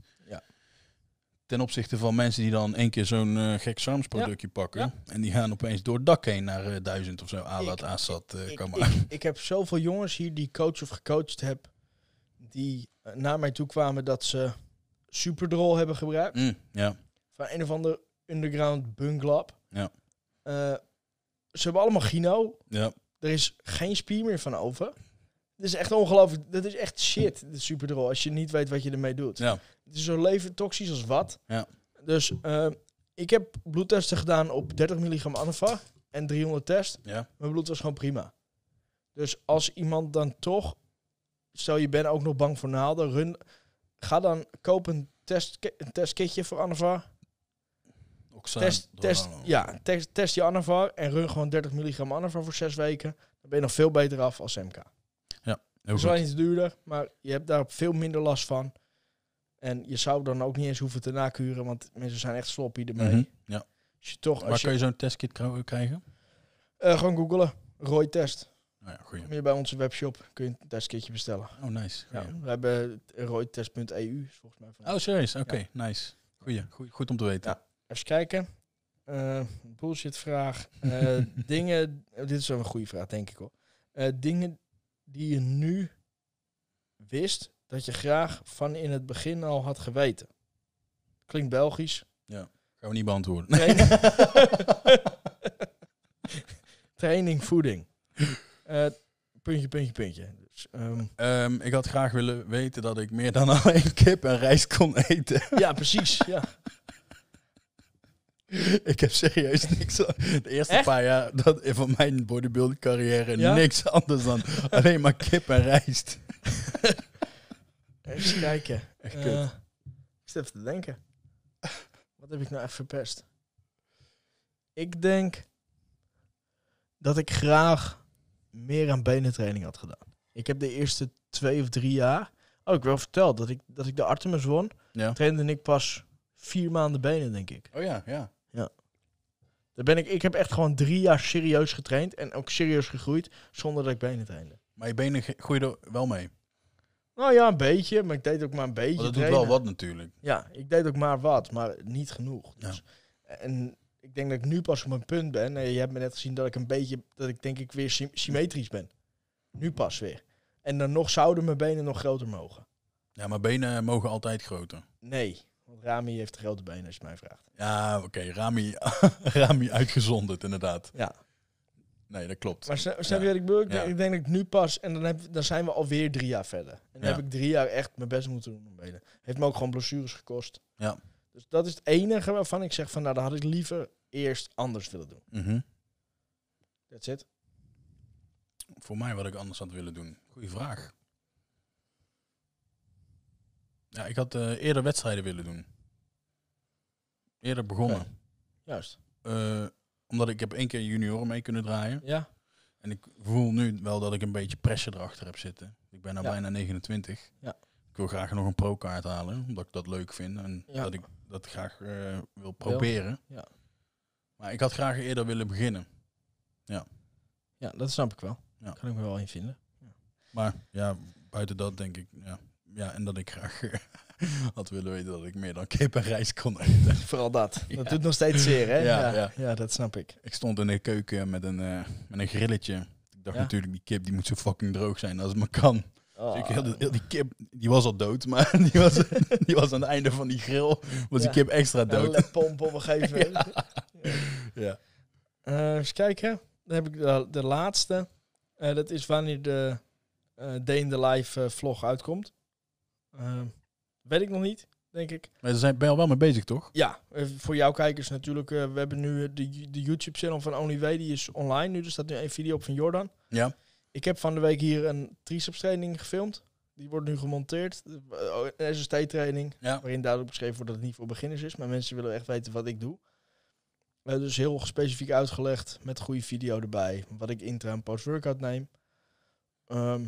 Speaker 2: Ten opzichte van mensen die dan één keer zo'n eh, gek SARMS productje pakken.
Speaker 1: Ja.
Speaker 2: En die gaan opeens door het dak heen naar eh, duizend of zo. Alat, Assad, eh
Speaker 1: ik,
Speaker 2: kom
Speaker 1: ik,
Speaker 2: maar. <laughs>
Speaker 1: ik heb zoveel jongens hier die coach of gecoacht heb, die eh, naar mij toe kwamen dat ze Superdrol hebben gebruikt.
Speaker 2: Mm, ja,
Speaker 1: van een of ander underground bunglab.
Speaker 2: Ja.
Speaker 1: Eh, ze hebben allemaal Gino.
Speaker 2: ja,
Speaker 1: Er is geen spier meer van over. Het is echt ongelooflijk. Dat is echt shit, de superdrol. Als je niet weet wat je ermee doet.
Speaker 2: ja.
Speaker 1: Het is zo leven toxisch als wat.
Speaker 2: Ja.
Speaker 1: Dus eh, ik heb bloedtesten gedaan op 30 milligram Anavar en 300 test.
Speaker 2: ja.
Speaker 1: Mijn bloed was gewoon prima. Dus als iemand dan toch, stel je bent ook nog bang voor naalden, run, ga dan koop een, test, een testkitje voor.
Speaker 2: Oxaan,
Speaker 1: Test, test, ja, test, test je Anavar en run gewoon 30 milligram Anavar voor zes weken. Dan ben je nog veel beter af als MK.
Speaker 2: Heel
Speaker 1: Het is wel iets duurder, maar je hebt daar veel minder last van. En je zou dan ook niet eens hoeven te nakuren, want mensen zijn echt sloppy ermee.
Speaker 2: Mhm, Ja.
Speaker 1: Als je toch,
Speaker 2: Waar
Speaker 1: als
Speaker 2: kun
Speaker 1: je,
Speaker 2: je zo'n testkit krijgen?
Speaker 1: eh, gewoon googelen, Roy Test.
Speaker 2: Nou ja, goeie.
Speaker 1: Kom je bij onze webshop, kun je een testkitje bestellen.
Speaker 2: Oh, nice.
Speaker 1: Ja, we hebben roytest.eu, is volgens mij van.
Speaker 2: Oh, serieus? Oké, nice. Goeie. Goeie. Goed om te weten.
Speaker 1: Ja. Even kijken. Eh, bullshit vraag. Eh, <laughs> dingen, oh, dit is wel een goede vraag, denk ik hoor. Eh, dingen die je nu wist dat je graag van in het begin al had geweten. Klinkt Belgisch.
Speaker 2: Gaan we niet beantwoorden.
Speaker 1: Training, <laughs> Training voeding. Eh, puntje, puntje, puntje. Dus, ehm,
Speaker 2: Ehm, ik had graag willen weten dat ik meer dan <laughs> alleen kip en rijst kon eten.
Speaker 1: ja, precies. Ja. <laughs>
Speaker 2: ik heb serieus niks. De eerste
Speaker 1: Echt?
Speaker 2: paar jaar dat, van mijn bodybuilding carrière
Speaker 1: Ja?
Speaker 2: niks anders dan alleen maar kip en rijst.
Speaker 1: Eens kijken.
Speaker 2: Echt
Speaker 1: Eh,
Speaker 2: kut.
Speaker 1: ik zit even te denken. Wat heb ik nou echt verpest? Ik denk dat ik graag meer aan benentraining had gedaan. Ik heb de eerste twee of drie jaar... Oh, ik wel verteld dat ik, dat ik de Artemis won.
Speaker 2: Ja.
Speaker 1: Trainde ik pas vier maanden benen, denk ik.
Speaker 2: Oh ja, ja.
Speaker 1: Daar ben ik, ik heb echt gewoon drie jaar serieus getraind. En ook serieus gegroeid, zonder dat ik benen trainde.
Speaker 2: Maar je benen er wel mee.
Speaker 1: Nou ja, een beetje. Maar ik deed ook maar een beetje
Speaker 2: dat doet wel wat natuurlijk.
Speaker 1: Ja, ik deed ook maar wat, maar niet genoeg.
Speaker 2: Ja.
Speaker 1: Dus, En ik denk dat ik nu pas op mijn punt ben. En je hebt me net gezien dat ik een beetje, dat ik denk ik weer sy- symmetrisch ben. Nu pas weer. En dan nog zouden mijn benen nog groter mogen.
Speaker 2: Ja, maar benen mogen altijd groter.
Speaker 1: Nee, want Rami heeft grote benen als je mij vraagt.
Speaker 2: Ja, oké. Rami, <laughs> Rami uitgezonderd, inderdaad.
Speaker 1: Ja,
Speaker 2: Nee, dat klopt.
Speaker 1: maar snap je wat ik bedoel? Ik, denk, ik denk dat ik nu pas, en dan, heb, dan zijn we alweer drie jaar verder. En dan heb ik drie jaar echt mijn best moeten doen benen. Heeft me ook gewoon blessures gekost.
Speaker 2: Ja.
Speaker 1: Dus dat is het enige waarvan ik zeg van, nou, dat had ik liever eerst anders willen doen.
Speaker 2: Mhm.
Speaker 1: That's it.
Speaker 2: Voor mij wat ik anders had willen doen. Goeie vraag. Ja, ik had eh, eerder wedstrijden willen doen. Eerder begonnen.
Speaker 1: Juist.
Speaker 2: Eh, omdat ik heb één keer junioren mee kunnen draaien.
Speaker 1: Ja.
Speaker 2: En ik voel nu wel dat ik een beetje pressure erachter heb zitten. Ik ben nou
Speaker 1: Ja.
Speaker 2: bijna 29.
Speaker 1: Ja.
Speaker 2: Ik wil graag nog een pro-kaart halen, omdat ik dat leuk vind. En
Speaker 1: Ja.
Speaker 2: dat ik dat graag eh, wil proberen.
Speaker 1: Ja.
Speaker 2: Maar ik had graag eerder willen beginnen.
Speaker 1: Ja, dat snap ik wel.
Speaker 2: Ja.
Speaker 1: Kan ik me wel in vinden.
Speaker 2: Maar ja, buiten dat denk ik, ja. Ja, en dat ik graag <laughs> <laughs> had willen weten dat ik meer dan kip en rijst kon eten. <laughs>
Speaker 1: Vooral dat. <laughs>
Speaker 2: Ja.
Speaker 1: Dat doet nog steeds zeer, hè?
Speaker 2: Ja,
Speaker 1: ja,
Speaker 2: ja.
Speaker 1: dat snap ik.
Speaker 2: Ik stond in de keuken met een, eh, met een grilletje. Ik dacht natuurlijk, die kip die moet zo fucking droog zijn als het maar kan.
Speaker 1: Oh.
Speaker 2: Dus ik heel, die kip, die was al dood, maar die was, die was aan het einde van die grill, was die kip extra
Speaker 1: Een
Speaker 2: dood.
Speaker 1: lepomp op een gegeven moment.
Speaker 2: Ja.
Speaker 1: Eh, eens kijken. Dan heb ik de, de laatste. Eh, dat is wanneer de eh Day in the Life vlog uitkomt. Weet ik nog niet, denk ik.
Speaker 2: Maar daar zijn, ben je al wel mee bezig, toch?
Speaker 1: Ja, eh, voor jouw kijkers natuurlijk. eh, we hebben nu eh, de, de YouTube-channel van OnlyWay, die is online nu. Er staat nu één video op van Jordan.
Speaker 2: Ja.
Speaker 1: Ik heb van de week hier een triceps training gefilmd. Die wordt nu gemonteerd. Eh, Een SST-training.
Speaker 2: Ja.
Speaker 1: Waarin duidelijk beschreven wordt dat het niet voor beginners is. Maar mensen willen echt weten wat ik doe. Eh, dus heel specifiek uitgelegd met een goede video erbij. Wat ik intra en post-workout neem. Ehm,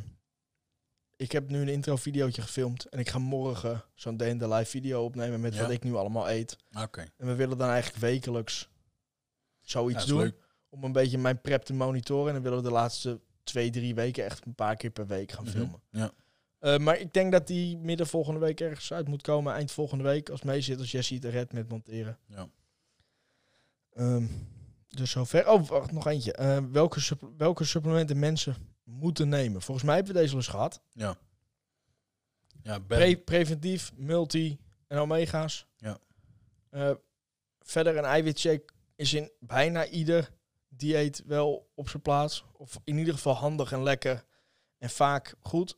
Speaker 1: ik heb nu een intro-videootje gefilmd. En ik ga morgen zo'n day in the live video opnemen met
Speaker 2: Ja.
Speaker 1: wat ik nu allemaal eet.
Speaker 2: Oké.
Speaker 1: En we willen dan eigenlijk wekelijks zoiets doen.
Speaker 2: leuk.
Speaker 1: Om een beetje mijn prep te monitoren. En dan willen we de laatste twee, drie weken echt een paar keer per week gaan
Speaker 2: Mhm.
Speaker 1: filmen.
Speaker 2: Ja.
Speaker 1: Eh, maar ik denk dat die midden volgende week ergens uit moet komen. Eind volgende week. Als mee zit, als Jessie het red met monteren.
Speaker 2: Ja.
Speaker 1: Ehm, dus zover. Oh, wacht, nog eentje. Eh, welke, welke supplementen mensen moeten nemen? Volgens mij hebben we deze al eens gehad.
Speaker 2: Ja. Ja,
Speaker 1: Pre- preventief, multi en omega's.
Speaker 2: Ja.
Speaker 1: Eh, verder een eiwitshake is in bijna ieder dieet wel op zijn plaats. Of in ieder geval handig en lekker. En vaak goed.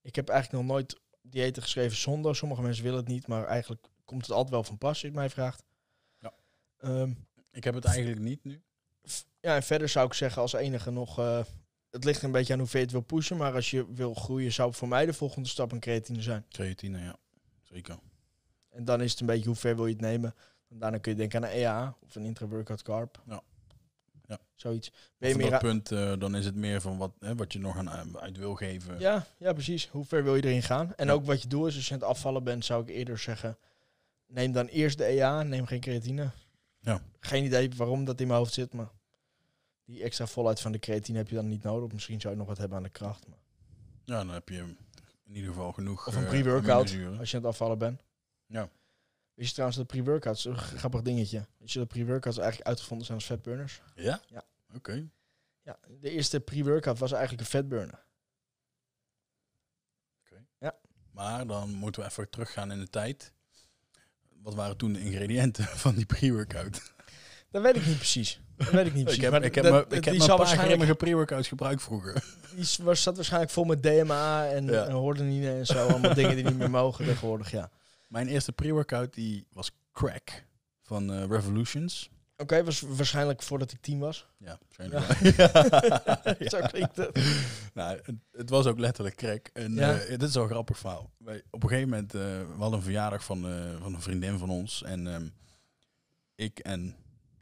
Speaker 1: Ik heb eigenlijk nog nooit diëten geschreven zonder. Sommige mensen willen het niet, maar eigenlijk komt het altijd wel van pas, als je het mij vraagt.
Speaker 2: Ja.
Speaker 1: Ehm,
Speaker 2: ik heb het eigenlijk niet nu.
Speaker 1: ja, en verder zou ik zeggen als enige nog... eh, het ligt een beetje aan hoe ver je het wil pushen. Maar als je wil groeien, zou voor mij de volgende stap een creatine zijn.
Speaker 2: Creatine, ja. Zeker.
Speaker 1: En dan is het een beetje hoe ver wil je het nemen. En daarna kun je denken aan een EA of een intra-workout carb.
Speaker 2: Ja. Ja.
Speaker 1: Zoiets. Ben je meer
Speaker 2: dat punt, eh, dan is het meer van wat, hè, wat je nog aan, uit wil geven.
Speaker 1: ja, ja, precies. Hoe ver wil je erin gaan? En
Speaker 2: Ja.
Speaker 1: ook wat je doel is, als je aan het afvallen bent, zou ik eerder zeggen... Neem dan eerst de EA, neem geen creatine.
Speaker 2: Ja.
Speaker 1: Geen idee waarom dat in mijn hoofd zit, maar... Die extra volheid van de creatine heb je dan niet nodig. Misschien zou je nog wat hebben aan de kracht. Maar
Speaker 2: Ja, dan heb je in ieder geval genoeg
Speaker 1: Of een
Speaker 2: eh,
Speaker 1: pre-workout, als je aan het afvallen bent.
Speaker 2: Ja.
Speaker 1: Wist je trouwens dat pre-workouts, een grappig dingetje. Wist je dat pre-workouts eigenlijk uitgevonden zijn als fatburners?
Speaker 2: Ja?
Speaker 1: Ja.
Speaker 2: Oké.
Speaker 1: Ja, de eerste pre-workout was eigenlijk een fatburner.
Speaker 2: Maar dan moeten we even teruggaan in de tijd. Wat waren toen de ingrediënten <laughs> van die pre-workout?
Speaker 1: Dat weet ik niet precies. Dat weet ik niet <laughs> precies.
Speaker 2: ik heb,
Speaker 1: maar
Speaker 2: ik heb,
Speaker 1: dat-
Speaker 2: me,
Speaker 1: dat-
Speaker 2: ik heb
Speaker 1: die
Speaker 2: een paar pre-workouts gebruikt vroeger.
Speaker 1: die was, zat waarschijnlijk vol met DMA en,
Speaker 2: Ja.
Speaker 1: en hordenine en zo. Allemaal dingen die niet meer mogen tegenwoordig, ja.
Speaker 2: Mijn eerste pre-workout die was Crack van eh, Revolutions.
Speaker 1: Oké, was waarschijnlijk voordat ik tien was.
Speaker 2: Ja, waarschijnlijk <laughs>
Speaker 1: Zo klinkt het.
Speaker 2: nou, het, het was ook letterlijk crack. En
Speaker 1: Ja.
Speaker 2: eh, dit is wel een grappig verhaal. Wij, op een gegeven moment, eh, we hadden een verjaardag van, van een vriendin van ons. En ehm, ik en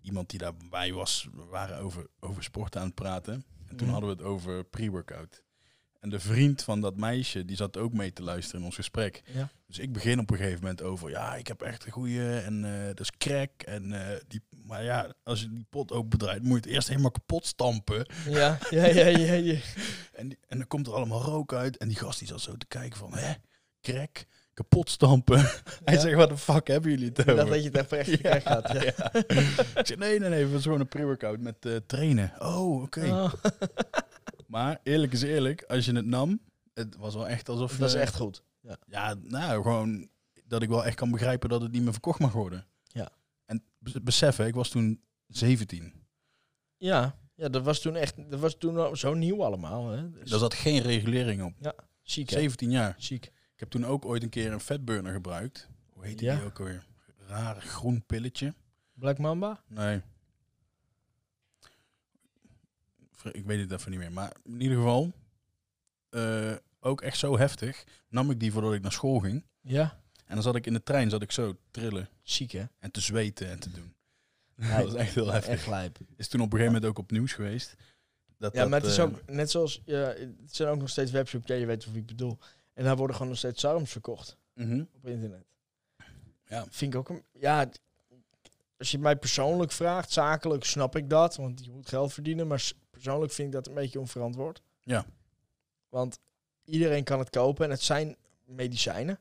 Speaker 2: iemand die daarbij was, we waren over, over sport aan het praten. En toen
Speaker 1: Mhm.
Speaker 2: hadden we het over pre-workout. En de vriend van dat meisje, die zat ook mee te luisteren in ons gesprek.
Speaker 1: Ja.
Speaker 2: Dus ik begin op een gegeven moment over, ja, ik heb echt een goede en eh dat is crack. En, eh, die, maar ja, als je die pot opendraait, moet je het eerst helemaal kapot stampen.
Speaker 1: Ja, ja, ja, ja. ja. <laughs>
Speaker 2: En, die- en dan komt er allemaal rook uit. En die gast die zat zo te kijken van, hè, crack, kapot stampen. <laughs> Hij
Speaker 1: Ja.
Speaker 2: zegt, wat de fuck hebben jullie het
Speaker 1: dacht
Speaker 2: over?
Speaker 1: dat je het echt <laughs> echt. Ja.
Speaker 2: Ik zeg, nee, nee, nee, het was gewoon een pre-workout met eh, trainen. Oh, oké.
Speaker 1: Oh, <laughs>
Speaker 2: Maar eerlijk is eerlijk, als je het nam, het was wel echt alsof...
Speaker 1: dat is echt goed.
Speaker 2: Ja, nou, gewoon dat ik wel echt kan begrijpen dat het niet meer verkocht mag worden.
Speaker 1: Ja.
Speaker 2: En bes- beseffen, ik was toen 17.
Speaker 1: Ja, ja, dat was toen echt, dat was toen zo nieuw allemaal. Hè? Dus
Speaker 2: Daar zat geen regulering op.
Speaker 1: ziek, hè?
Speaker 2: 17 jaar.
Speaker 1: Ziek.
Speaker 2: Ik heb toen ook ooit een keer een fatburner gebruikt. Hoe heet
Speaker 1: Ja.
Speaker 2: die ook alweer? Raar groen pilletje.
Speaker 1: Black Mamba?
Speaker 2: Nee. Ik weet het even niet meer. Maar in ieder geval, eh, ook echt zo heftig, nam ik die voordat ik naar school ging.
Speaker 1: Ja.
Speaker 2: En dan zat ik in de trein, zat ik zo trillen
Speaker 1: Ziek, hè?
Speaker 2: en te zweten en te doen.
Speaker 1: Ja, <laughs>
Speaker 2: dat was echt heel heftig.
Speaker 1: Echt lijp.
Speaker 2: Is toen op een gegeven moment ook op nieuws geweest. Dat
Speaker 1: Ja,
Speaker 2: dat,
Speaker 1: maar het is
Speaker 2: eh,
Speaker 1: ook net zoals, ja, het zijn ook nog steeds webshops, ja, je weet of ik bedoel. En daar worden gewoon nog steeds sarms verkocht
Speaker 2: mhm.
Speaker 1: op internet.
Speaker 2: Ja.
Speaker 1: Vind ik ook een, ja, als je mij persoonlijk vraagt, zakelijk snap ik dat, want je moet geld verdienen, maar persoonlijk vind ik dat een beetje onverantwoord.
Speaker 2: Ja.
Speaker 1: Want iedereen kan het kopen en het zijn medicijnen.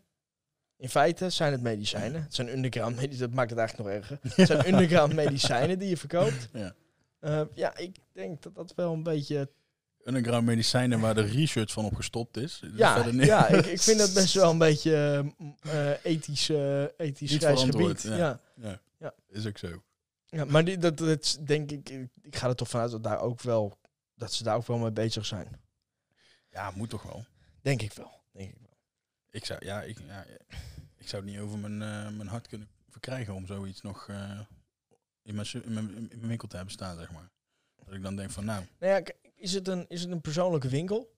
Speaker 1: In feite zijn het medicijnen. Het zijn underground medicijnen, dat maakt het eigenlijk nog erger. <laughs> Het zijn underground medicijnen die je verkoopt.
Speaker 2: Ja.
Speaker 1: Eh, ja, ik denk dat dat wel een beetje
Speaker 2: Underground medicijnen waar de research van op gestopt is. Dus
Speaker 1: Ja, ja ik, ik vind dat best wel een beetje eh, ethisch, eh ethisch gebied.
Speaker 2: ja.
Speaker 1: Ja.
Speaker 2: Ja,
Speaker 1: Ja.
Speaker 2: is ook zo.
Speaker 1: Ja, maar die, dat, denk ik, ik ga er toch vanuit dat, daar ook wel, dat ze daar ook wel mee bezig zijn.
Speaker 2: Ja, moet toch wel.
Speaker 1: Denk ik wel. Denk ik wel.
Speaker 2: Ik zou, ja, ik, ja, ik zou het niet over mijn, mijn hart kunnen verkrijgen om zoiets nog in, mijn, in, mijn, in mijn winkel te hebben staan, zeg maar. Dat ik dan denk van, nou,
Speaker 1: Nou ja, is het, een, is het een persoonlijke winkel?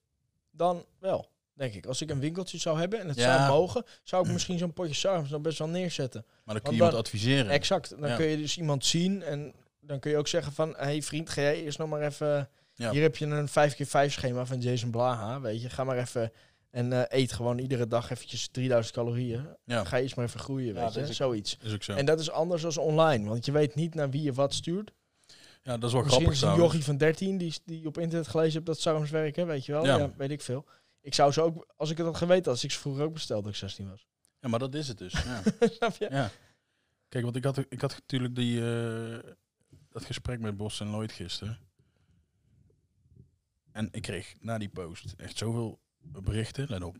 Speaker 1: Dan wel, denk ik. Als ik een winkeltje zou hebben en het
Speaker 2: Ja.
Speaker 1: zou mogen, zou ik misschien zo'n potje sarms nog best wel neerzetten.
Speaker 2: maar dan kun je iemand
Speaker 1: dan-
Speaker 2: adviseren.
Speaker 1: Exact. Dan
Speaker 2: Ja.
Speaker 1: kun je dus iemand zien en dan kun je ook zeggen van... Hé hey vriend, ga jij eerst nog maar even...
Speaker 2: Ja.
Speaker 1: Hier heb je een 5x5 schema van Jason Blaha, weet je. Ga maar even en eh, eet gewoon iedere dag eventjes 3000 calorieën.
Speaker 2: Ja,
Speaker 1: Ga eerst maar even groeien,
Speaker 2: Ja,
Speaker 1: weet je. Zoiets.
Speaker 2: is ook zo.
Speaker 1: En dat is anders dan online, want je weet niet naar wie je wat stuurt.
Speaker 2: Ja, dat is wel
Speaker 1: Misschien
Speaker 2: grappig trouwens.
Speaker 1: jochie van 13 die, die op internet gelezen hebt dat sarms werken, weet je wel.
Speaker 2: Ja.
Speaker 1: Ja. weet ik veel. Ik zou ze ook, als ik het had geweten, als ik ze vroeger ook besteld dat ik 16 was.
Speaker 2: Ja, maar dat is het dus. Ja. <laughs>
Speaker 1: Snap je?
Speaker 2: ja. Kijk, want ik had, ik had natuurlijk die, eh, dat gesprek met Bos en Lloyd gisteren. En ik kreeg na die post echt zoveel berichten. Let op.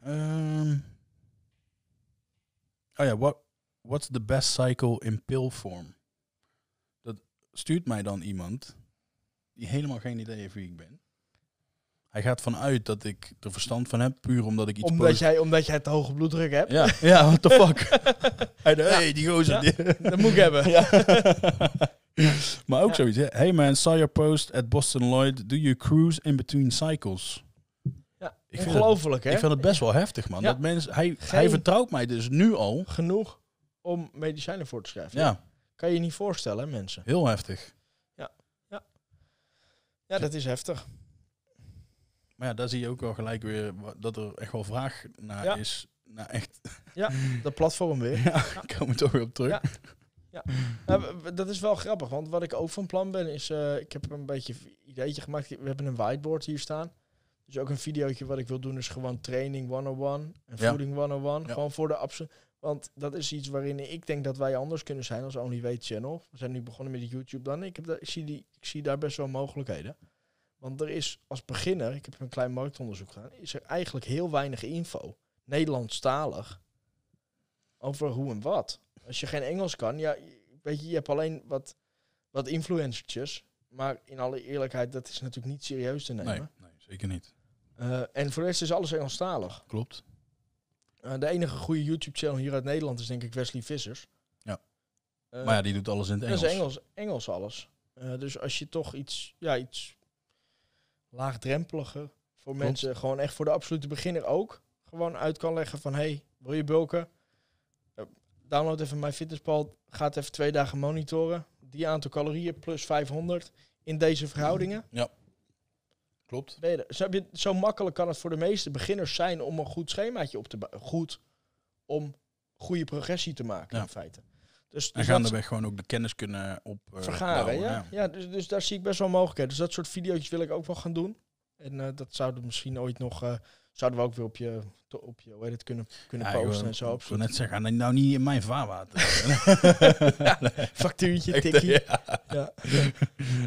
Speaker 2: Ehm. oh ja, what, what's the best cycle in pill form? Stuurt mij dan iemand die helemaal geen idee heeft wie ik ben. Hij gaat vanuit dat ik er verstand van heb, puur omdat ik iets
Speaker 1: Omdat jij, omdat jij te hoge bloeddruk hebt.
Speaker 2: Ja, ja, what the fuck. <laughs> Dacht, hey, die gozer.
Speaker 1: Ja.
Speaker 2: die-
Speaker 1: Dat moet ik hebben. <laughs>
Speaker 2: maar ook
Speaker 1: Ja.
Speaker 2: zoiets. Hè? Hey man, saw your post at Boston Lloyd. Do you cruise in between cycles?
Speaker 1: Ja,
Speaker 2: Ik
Speaker 1: ongelooflijk hè?
Speaker 2: Ik vind het best wel heftig, man.
Speaker 1: Ja.
Speaker 2: Dat mensen, hij, hij vertrouwt mij dus nu al.
Speaker 1: Genoeg om medicijnen voor te schrijven.
Speaker 2: Ja,
Speaker 1: Kan je je niet voorstellen, hè, mensen.
Speaker 2: heel heftig.
Speaker 1: Ja, dat is heftig.
Speaker 2: Maar ja, daar zie je ook wel gelijk weer dat er echt wel vraag naar
Speaker 1: Ja.
Speaker 2: is. Nou, echt.
Speaker 1: Dat platform weer. <laughs>
Speaker 2: Ja, ik kom er toch weer op terug.
Speaker 1: Ja. Nou, w- dat is wel grappig, want wat ik ook van plan ben is... eh, ik heb een beetje een ideetje gemaakt. We hebben een whiteboard hier staan. Dus ook een videootje wat ik wil doen is gewoon training 101 en
Speaker 2: Ja.
Speaker 1: voeding 101.
Speaker 2: Ja.
Speaker 1: Gewoon voor de absolute... Want dat is iets waarin ik denk dat wij anders kunnen zijn als Only Way Channel. We zijn nu begonnen met de YouTube dan. Ik, heb daar, ik, zie die, ik zie daar best wel mogelijkheden. Want er is als beginner, ik heb een klein marktonderzoek gedaan, is er eigenlijk heel weinig info. Nederlandstalig. Over hoe en wat. Als je geen Engels kan, ja, weet je, je hebt alleen wat, wat influencertjes. Maar in alle eerlijkheid, dat is natuurlijk niet serieus te nemen.
Speaker 2: Nee, nee, zeker niet.
Speaker 1: Eh, en voor de rest is alles Engelstalig.
Speaker 2: Klopt.
Speaker 1: Eh, de enige goede YouTube-channel hier uit Nederland is denk ik Wesley Vissers.
Speaker 2: Ja.
Speaker 1: Eh,
Speaker 2: Maar ja, die doet alles in het
Speaker 1: dat
Speaker 2: Engels.
Speaker 1: is Engels, Engels alles. Eh, dus als je toch iets, ja, iets laagdrempeliger voor
Speaker 2: Klopt.
Speaker 1: mensen, gewoon echt voor de absolute beginner ook, gewoon uit kan leggen van, hey, wil je bulken? Download even mijn fitnesspal, gaat even twee dagen monitoren. Die aantal calorieën plus 500 in deze verhoudingen.
Speaker 2: Klopt.
Speaker 1: Je. Zo, je, zo makkelijk kan het voor de meeste beginners zijn om een goed schemaatje op te bouwen. Goed om goede progressie te maken
Speaker 2: Ja.
Speaker 1: in feite. Dus,
Speaker 2: En
Speaker 1: dus dat
Speaker 2: gaandeweg gewoon ook de kennis kunnen op eh,
Speaker 1: vergaren.
Speaker 2: bouwen,
Speaker 1: Ja, ja dus, dus daar zie ik best wel mogelijkheden. Dus dat soort video's wil ik ook wel gaan doen. En eh, dat zouden we misschien ooit nog... zouden we ook weer op je, op je hoe heet het, kunnen, kunnen
Speaker 2: Ja,
Speaker 1: posten en zo.
Speaker 2: Ik wil net zeggen, nou- nou niet in mijn vaarwater. <laughs>
Speaker 1: Factuurtje,
Speaker 2: Echt,
Speaker 1: tikkie. <laughs>
Speaker 2: ja.
Speaker 1: Ja.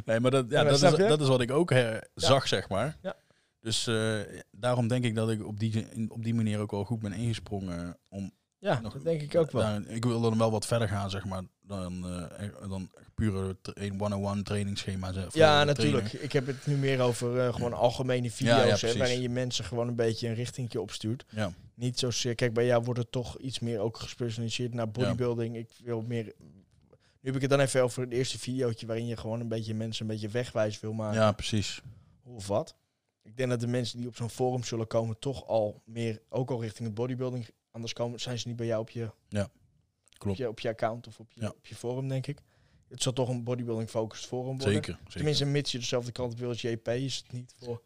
Speaker 2: Nee, maar dat, ja,
Speaker 1: Ja,
Speaker 2: dat, is, dat is wat ik ook eh, zag, zeg maar.
Speaker 1: Ja.
Speaker 2: Dus eh, daarom denk ik dat ik op die, op die manier ook wel goed ben ingesprongen. Om
Speaker 1: Ja,
Speaker 2: nog-
Speaker 1: dat denk ik ook wel.
Speaker 2: daar- ik wil dan wel wat verder gaan, zeg maar, dan, echt- dan pure een one-on-one trainingsschema's. voor
Speaker 1: Ja, natuurlijk. Ik heb het nu meer over eh, gewoon algemene video's,
Speaker 2: ja,
Speaker 1: hè, waarin je mensen gewoon een beetje een richtingje opstuurt.
Speaker 2: Ja,
Speaker 1: Niet zozeer, kijk, bij jou wordt het toch iets meer ook gespecialiseerd naar bodybuilding. Ik wil meer. Nu heb ik het dan even over het eerste videootje waarin je gewoon een beetje mensen een beetje wegwijs wil maken.
Speaker 2: ja, precies.
Speaker 1: Hoe of wat. Ik denk dat de mensen die op zo'n forum zullen komen toch al meer, ook al richting het bodybuilding, anders komen, zijn ze niet bij jou op je,
Speaker 2: Ja,
Speaker 1: op
Speaker 2: klopt.
Speaker 1: je, op je account of op je,
Speaker 2: Ja.
Speaker 1: op je forum, denk ik. Het zal toch een bodybuilding focused forum worden.
Speaker 2: Zeker. zeker.
Speaker 1: Tenminste, mits je dezelfde kant op wil als JP, is het niet voor.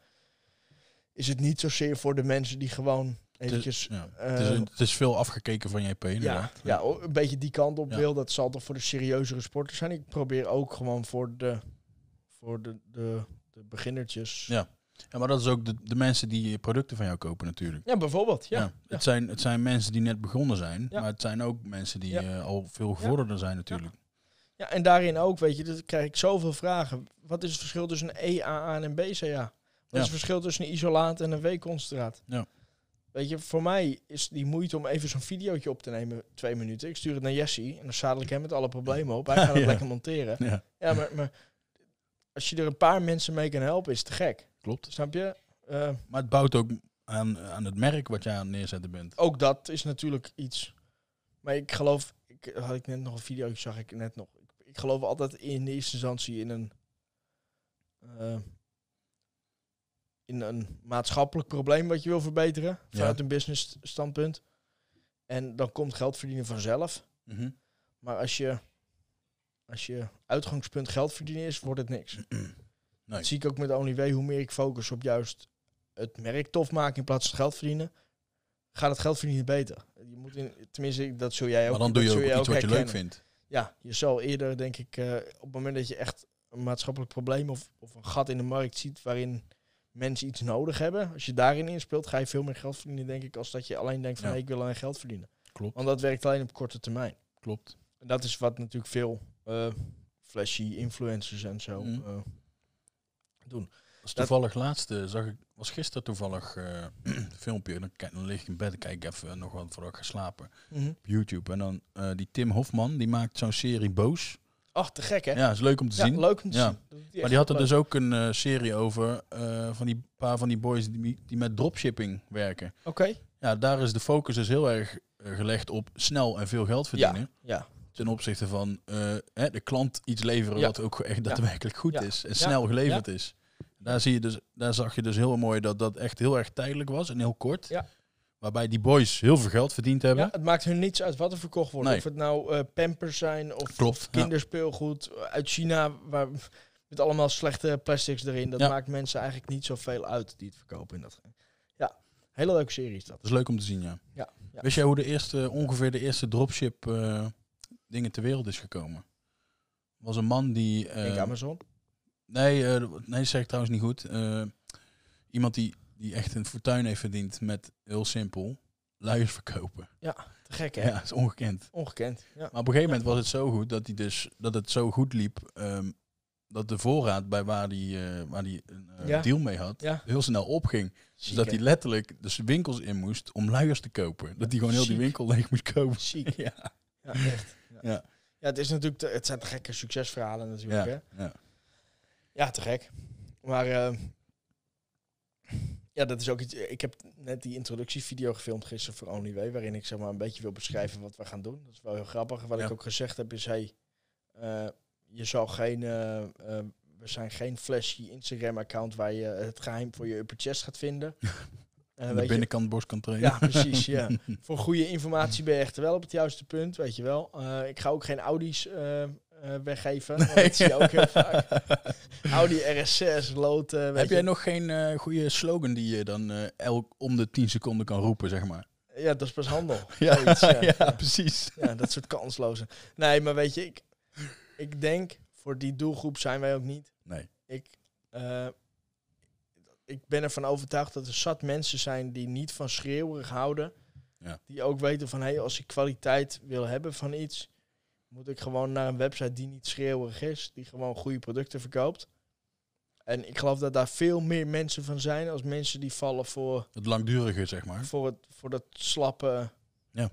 Speaker 1: Is het niet zozeer voor de mensen die gewoon eventjes.
Speaker 2: ja.
Speaker 1: eh,
Speaker 2: het, is, het is veel afgekeken van JP.
Speaker 1: ja,
Speaker 2: inderdaad.
Speaker 1: ja, o- een beetje die kant op
Speaker 2: Ja.
Speaker 1: wil. Dat zal toch voor de serieuzere sporters zijn. Ik probeer ook gewoon voor de, voor de, de, de beginnertjes.
Speaker 2: Ja. Ja, maar dat is ook de, de mensen die producten van jou kopen natuurlijk.
Speaker 1: Ja, bijvoorbeeld. Ja.
Speaker 2: Ja, Het, zijn, het zijn mensen die net begonnen zijn,
Speaker 1: Ja.
Speaker 2: maar het zijn ook mensen die eh, al veel gevorderder zijn natuurlijk.
Speaker 1: Ja, en daarin ook, weet je, dan krijg ik zoveel vragen. Wat is het verschil tussen een EAA en een BCA? Wat is het verschil tussen een isolaat en een W-concentraat?
Speaker 2: Ja.
Speaker 1: Weet je, voor mij is die moeite om even zo'n videootje op te nemen, twee minuten. Ik stuur het naar Jessie en dan zadel ik hem met alle problemen op. Hij <laughs> gaat het
Speaker 2: Ja.
Speaker 1: lekker monteren.
Speaker 2: Ja,
Speaker 1: Ja, maar, maar als je er een paar mensen mee kan helpen, is het te gek.
Speaker 2: Klopt.
Speaker 1: Snap je? Eh,
Speaker 2: Maar het bouwt ook aan, aan het merk wat jij aan het neerzetten bent.
Speaker 1: ook dat is natuurlijk iets. Maar ik geloof, ik had ik net nog een video, zag ik net nog. Ik, ik geloof altijd in de eerste instantie in een eh, in een maatschappelijk probleem wat je wil verbeteren vanuit een business standpunt. En dan komt geld verdienen vanzelf.
Speaker 2: Mhm.
Speaker 1: Maar als je als je uitgangspunt geld verdienen is, wordt het niks. <clears throat>
Speaker 2: Nee.
Speaker 1: Dat zie ik ook met OnlyW. Hoe meer ik focus op juist het merk tof maken in plaats van geld verdienen, gaat het geld verdienen beter. Je moet in, tenminste, dat zul jij ook.
Speaker 2: Maar dan doe je ook iets wat je leuk vindt.
Speaker 1: Ja, je zal eerder, denk ik, eh, op het moment dat je echt een maatschappelijk probleem of, of een gat in de markt ziet waarin mensen iets nodig hebben, als je daarin inspeelt, ga je veel meer geld verdienen, denk ik, als dat je alleen denkt van
Speaker 2: Ja.
Speaker 1: hey, ik wil alleen geld verdienen.
Speaker 2: Klopt,
Speaker 1: Want dat werkt alleen op korte termijn.
Speaker 2: klopt.
Speaker 1: En dat is wat natuurlijk veel eh, flashy influencers en zo
Speaker 2: Mhm.
Speaker 1: eh, doen.
Speaker 2: Is toevallig laatste, zag ik, was gisteren toevallig eh, een <clears throat> filmpje. Dan, kijk, dan lig ik in bed kijk even nog wat voordat ik ga slapen. Op YouTube. En dan eh, die Tim Hofman, die maakt zo'n serie Boos.
Speaker 1: Ach, te gek hè?
Speaker 2: Ja, is leuk om te
Speaker 1: Ja,
Speaker 2: zien.
Speaker 1: leuk om te
Speaker 2: Ja.
Speaker 1: zien.
Speaker 2: Maar die had er
Speaker 1: leuk.
Speaker 2: dus ook een eh, serie over eh, van die paar van die boys die, die met dropshipping werken.
Speaker 1: Oké.
Speaker 2: Ja, daar is de focus dus heel erg eh, gelegd op snel en veel geld verdienen.
Speaker 1: Ja.
Speaker 2: Ten opzichte van eh, hè, de klant iets leveren wat ook echt daadwerkelijk goed is en snel geleverd is. Daar, zie je dus, daar zag je dus heel mooi dat dat echt heel erg tijdelijk was en heel kort.
Speaker 1: Ja.
Speaker 2: Waarbij die boys heel veel geld verdiend hebben.
Speaker 1: ja, het maakt hun niets uit wat er verkocht wordt.
Speaker 2: Nee.
Speaker 1: Of het nou eh, pampers zijn of,
Speaker 2: Klopt,
Speaker 1: of
Speaker 2: ja.
Speaker 1: kinderspeelgoed uit China, waar, met allemaal slechte plastics erin. Dat
Speaker 2: Ja.
Speaker 1: maakt mensen eigenlijk niet zoveel uit die het verkopen. In dat. Ja, hele leuke serie is dat.
Speaker 2: Dat is leuk om te zien, ja.
Speaker 1: Ja, ja.
Speaker 2: Wist jij hoe de eerste, ongeveer de eerste dropship eh, dingen ter wereld is gekomen? was een man die...
Speaker 1: Denk
Speaker 2: eh,
Speaker 1: Amazon.
Speaker 2: Nee, eh, nee, zeg ik trouwens niet goed. Eh, iemand die, die echt een fortuin heeft verdiend met, heel simpel, luiers verkopen.
Speaker 1: Te gek hè?
Speaker 2: Ja, dat is ongekend.
Speaker 1: Ongekend. Ja.
Speaker 2: Maar op een gegeven moment was het zo goed dat, hij dus, dat het zo goed liep... ehm, dat de voorraad bij waar hij waar die een
Speaker 1: Ja.
Speaker 2: deal mee had,
Speaker 1: Ja.
Speaker 2: heel snel opging. Dus dat
Speaker 1: hè?
Speaker 2: hij letterlijk dus winkels in moest om luiers te kopen. Dat hij gewoon heel die winkel leeg moest kopen.
Speaker 1: Ziek. <laughs>
Speaker 2: Ja,
Speaker 1: Ja, echt. Ja. <laughs>
Speaker 2: Ja.
Speaker 1: Ja, het is natuurlijk, te- het zijn te gekke succesverhalen natuurlijk.
Speaker 2: ja,
Speaker 1: Hè?
Speaker 2: ja.
Speaker 1: Ja, te gek. Maar eh, ja, dat is ook iets. Ik heb net die introductievideo gefilmd gisteren voor OnlyWay, waarin ik zeg maar een beetje wil beschrijven wat we gaan doen. Dat is wel heel grappig. Wat
Speaker 2: Ja.
Speaker 1: ik ook gezegd heb is, hey, Eh, je zal geen, eh, eh, we zijn geen flashy Instagram-account waar je het geheim voor je upper chest gaat vinden. <laughs> Eh,
Speaker 2: de
Speaker 1: je,
Speaker 2: binnenkant borst kan trainen.
Speaker 1: ja, precies. Ja. <laughs> Voor goede informatie ben je echt wel op het juiste punt, weet je wel. Eh, ik ga ook geen Audi's eh, weggeven. dat zie je ook heel vaak. <laughs> Audi RS6, loten. weet
Speaker 2: Heb
Speaker 1: je.
Speaker 2: jij nog geen goede slogan die je dan elk om de 10 seconden kan roepen, zeg maar?
Speaker 1: Ja, dat is pas handel. <laughs>
Speaker 2: Ja,
Speaker 1: Zoiets, ja.
Speaker 2: ja, precies.
Speaker 1: Ja, dat soort kansloze. Nee, maar weet je, ik, ik denk voor die doelgroep zijn wij ook niet.
Speaker 2: Nee.
Speaker 1: Ik, ik ben ervan overtuigd dat er zat mensen zijn die niet van schreeuwerig houden.
Speaker 2: Ja.
Speaker 1: Die ook weten van, hé, hey, als ik kwaliteit wil hebben van iets, moet ik gewoon naar een website die niet schreeuwerig is. Die gewoon goede producten verkoopt. En ik geloof dat daar veel meer mensen van zijn als mensen die vallen voor
Speaker 2: Het langdurige, zeg maar.
Speaker 1: voor, het, voor dat slappe,
Speaker 2: Ja.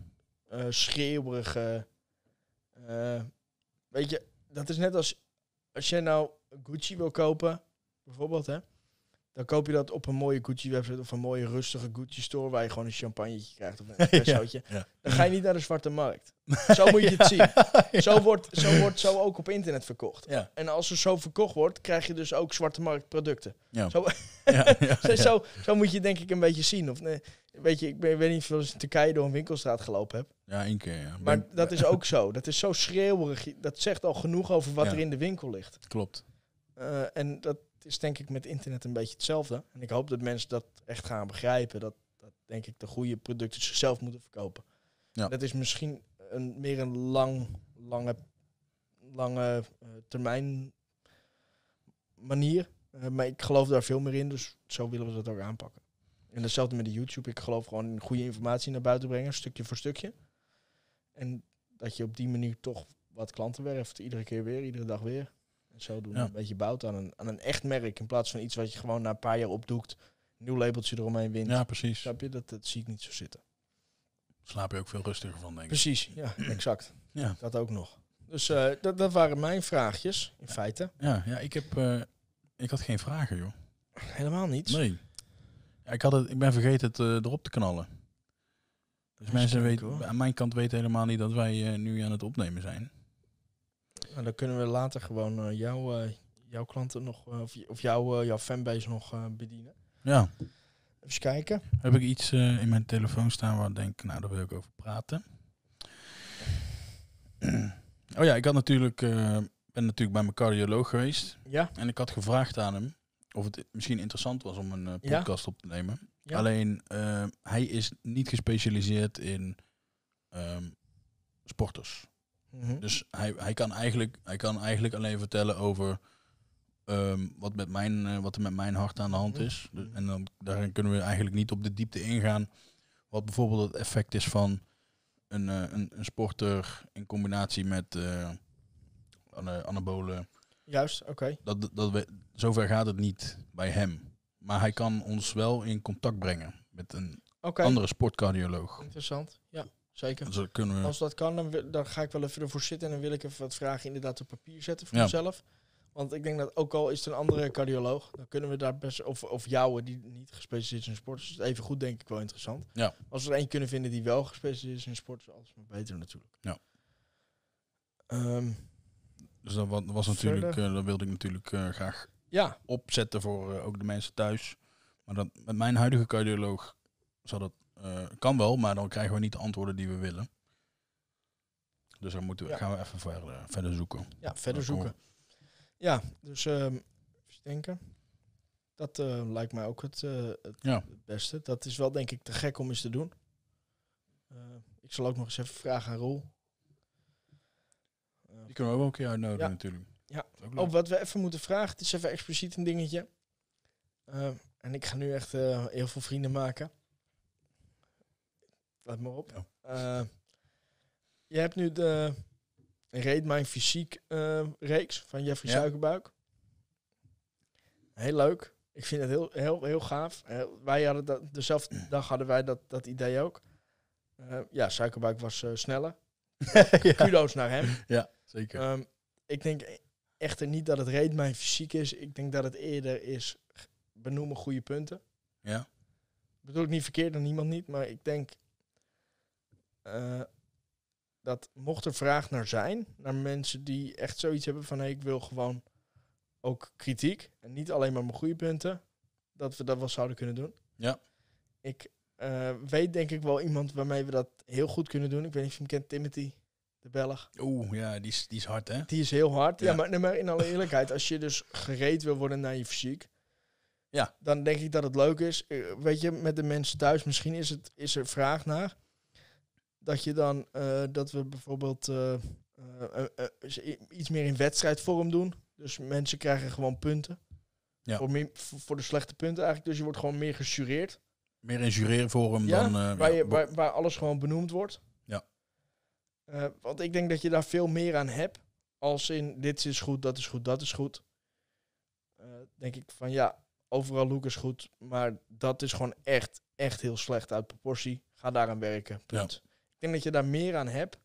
Speaker 1: eh, schreeuwerige. eh, weet je, dat is net als als jij nou Gucci wil kopen, bijvoorbeeld, hè, dan koop je dat op een mooie Gucci-website of een mooie rustige Gucci-store waar je gewoon een champagnetje krijgt of een <laughs> espressootje.
Speaker 2: ja.
Speaker 1: Dan ga je niet naar de zwarte markt. <laughs> Zo moet je het zien. <laughs> Zo wordt, zo wordt zo ook op internet verkocht. En als er zo verkocht wordt, krijg je dus ook zwarte markt producten. Zo-
Speaker 2: ja, ja,
Speaker 1: Zo, zo, moet je denk ik een beetje zien. Of, nee, weet je, ik ben, weet niet of je eens in Turkije door een winkelstraat gelopen heb.
Speaker 2: Ja, één keer, ja.
Speaker 1: Maar
Speaker 2: Ben-
Speaker 1: dat is ook zo. Dat is zo schreeuwerig. Dat zegt al genoeg over wat er in de winkel ligt.
Speaker 2: Klopt.
Speaker 1: Eh, en dat is denk ik met internet een beetje hetzelfde. En ik hoop dat mensen dat echt gaan begrijpen. Dat, dat denk ik de goede producten zichzelf moeten verkopen.
Speaker 2: Ja.
Speaker 1: Dat is misschien een, meer een lang, lange, lange eh, termijn manier. Eh, maar ik geloof daar veel meer in. Dus zo willen we dat ook aanpakken. En hetzelfde met de YouTube. Ik geloof gewoon in goede informatie naar buiten brengen. Stukje voor stukje. En dat je op die manier toch wat klanten werft. Iedere keer weer, iedere dag weer. En zo doen
Speaker 2: Ja.
Speaker 1: een beetje bouwt aan een, aan een echt merk. In plaats van iets wat je gewoon na een paar jaar opdoekt. Nieuw labeltje eromheen wint.
Speaker 2: Ja, precies.
Speaker 1: Snap je? Dat, dat zie ik niet zo zitten.
Speaker 2: Slaap je ook veel rustiger van, denk ik.
Speaker 1: Precies, ja, <clears throat> exact.
Speaker 2: Ja.
Speaker 1: Dat ook nog. Dus eh, dat, dat waren mijn vraagjes, in feite.
Speaker 2: Ja, ja ik, heb, eh, ik had geen vragen, joh.
Speaker 1: Helemaal niets.
Speaker 2: Nee. Ja, ik, had het, ik ben vergeten het eh, erop te knallen. Dus mensen weten, aan mijn kant weten helemaal niet dat wij nu aan het opnemen zijn.
Speaker 1: Nou, dan kunnen we later gewoon eh, jouw, eh, jouw klanten nog, eh, of, of jouw, eh, jouw fanbase nog bedienen.
Speaker 2: Ja.
Speaker 1: Even kijken.
Speaker 2: Heb ik iets in mijn telefoon staan waar ik denk, nou, daar wil ik over praten. <clears throat> oh ja, ik had natuurlijk, ben natuurlijk bij mijn cardioloog geweest.
Speaker 1: Ja,
Speaker 2: En ik had gevraagd aan hem of het misschien interessant was om een
Speaker 1: Ja.
Speaker 2: podcast op te nemen.
Speaker 1: Ja.
Speaker 2: Alleen, hij is niet gespecialiseerd in ehm, sporters.
Speaker 1: Mhm.
Speaker 2: Dus hij, hij, kan eigenlijk, hij kan eigenlijk alleen vertellen over ehm, wat, met mijn, eh, wat er met mijn hart aan de hand is. Dus- en dan, daarin kunnen we eigenlijk niet op de diepte ingaan. Wat bijvoorbeeld het effect is van een, eh, een, een sporter in combinatie met eh ana- anabolen.
Speaker 1: Juist, oké.
Speaker 2: Dat, dat we, zover gaat het niet bij hem. Maar hij kan ons wel in contact brengen met een andere sportcardioloog.
Speaker 1: interessant. Ja, zeker.
Speaker 2: Dus we.
Speaker 1: Als dat kan, dan, dan ga ik wel even ervoor zitten en dan wil ik even wat vragen inderdaad op papier zetten voor
Speaker 2: Ja.
Speaker 1: mezelf. Want ik denk dat ook al is het een andere cardioloog, dan kunnen we daar best, of, of jouwe die niet gespecialiseerd is in sport, is het even goed denk ik wel interessant.
Speaker 2: Ja.
Speaker 1: Als we er één kunnen vinden die wel gespecialiseerd is in sport, is alles maar beter natuurlijk.
Speaker 2: Ja.
Speaker 1: Ehm,
Speaker 2: Dus dat wa- was natuurlijk, eh, dat wilde ik natuurlijk eh, graag
Speaker 1: ja,
Speaker 2: opzetten voor eh, ook de mensen thuis. Maar dat, met mijn huidige cardioloog zal dat, eh, kan wel, maar dan krijgen we niet de antwoorden die we willen. Dus dan moeten we,
Speaker 1: Ja.
Speaker 2: gaan we even verder, verder zoeken.
Speaker 1: ja, verder zoeken. Ja, dus ehm even denken. Dat eh, lijkt mij ook het, eh, het,
Speaker 2: Ja.
Speaker 1: beste. Dat is wel denk ik te gek om eens te doen. Eh, ik zal ook nog eens even vragen aan Roel. Eh,
Speaker 2: Die kunnen we ook een keer uitnodigen
Speaker 1: Ja.
Speaker 2: natuurlijk.
Speaker 1: Ja.
Speaker 2: Ook.
Speaker 1: Oh, wat we even moeten vragen, het is even expliciet een dingetje. Eh, en ik ga nu echt eh, heel veel vrienden maken. Let maar op.
Speaker 2: Ja.
Speaker 1: Eh, je hebt nu de Reed Mijn Fysiek eh, reeks van Jeffrey
Speaker 2: Ja.
Speaker 1: Suikerbuik. Heel leuk. Ik vind het heel, heel, heel gaaf. Wij hadden dat, dezelfde <clears throat> dag hadden wij dat, dat idee ook. Eh, ja, Suikerbuik was sneller. <laughs> Kudo's naar hem.
Speaker 2: ja, zeker.
Speaker 1: Ehm, ik denk echter niet dat het reed mijn fysiek is. Ik denk dat het eerder is benoemen goede punten.
Speaker 2: ja,
Speaker 1: Bedoel ik niet verkeerd dan niemand niet, maar ik denk. Eh, dat mocht er vraag naar zijn, naar mensen die echt zoiets hebben van, hé, ik wil gewoon ook kritiek en niet alleen maar mijn goede punten, dat we dat wel zouden kunnen doen.
Speaker 2: Ja.
Speaker 1: Ik eh, weet denk ik wel iemand waarmee we dat heel goed kunnen doen. Ik weet niet of je hem kent, Timothy, de Belg.
Speaker 2: Oeh, ja, die is, die is hard, hè?
Speaker 1: Die is heel hard. Ja,
Speaker 2: Ja.
Speaker 1: maar, nee, maar in alle <laughs> eerlijkheid, als je dus gereed wil worden naar je fysiek,
Speaker 2: Ja.
Speaker 1: dan denk ik dat het leuk is. Eh, Weet je, met de mensen thuis, misschien is, het, is er vraag naar. Dat je dan, eh, dat we bijvoorbeeld eh, eh, iets meer in wedstrijdvorm doen. Dus mensen krijgen gewoon punten.
Speaker 2: Ja.
Speaker 1: Voor, meer, voor de slechte punten eigenlijk. Dus je wordt gewoon meer gejureerd.
Speaker 2: Meer in jureervorm
Speaker 1: Ja,
Speaker 2: dan...
Speaker 1: waar,
Speaker 2: ja,
Speaker 1: je, waar, waar alles gewoon benoemd wordt.
Speaker 2: Ja.
Speaker 1: Want ik denk dat je daar veel meer aan hebt. Als in, dit is goed, dat is goed, dat is goed. Denk ik van, ja, overal Luke is goed. Maar dat is gewoon echt, echt heel slecht uit proportie. Ga daaraan werken, punt. Ik denk dat je daar meer aan hebt.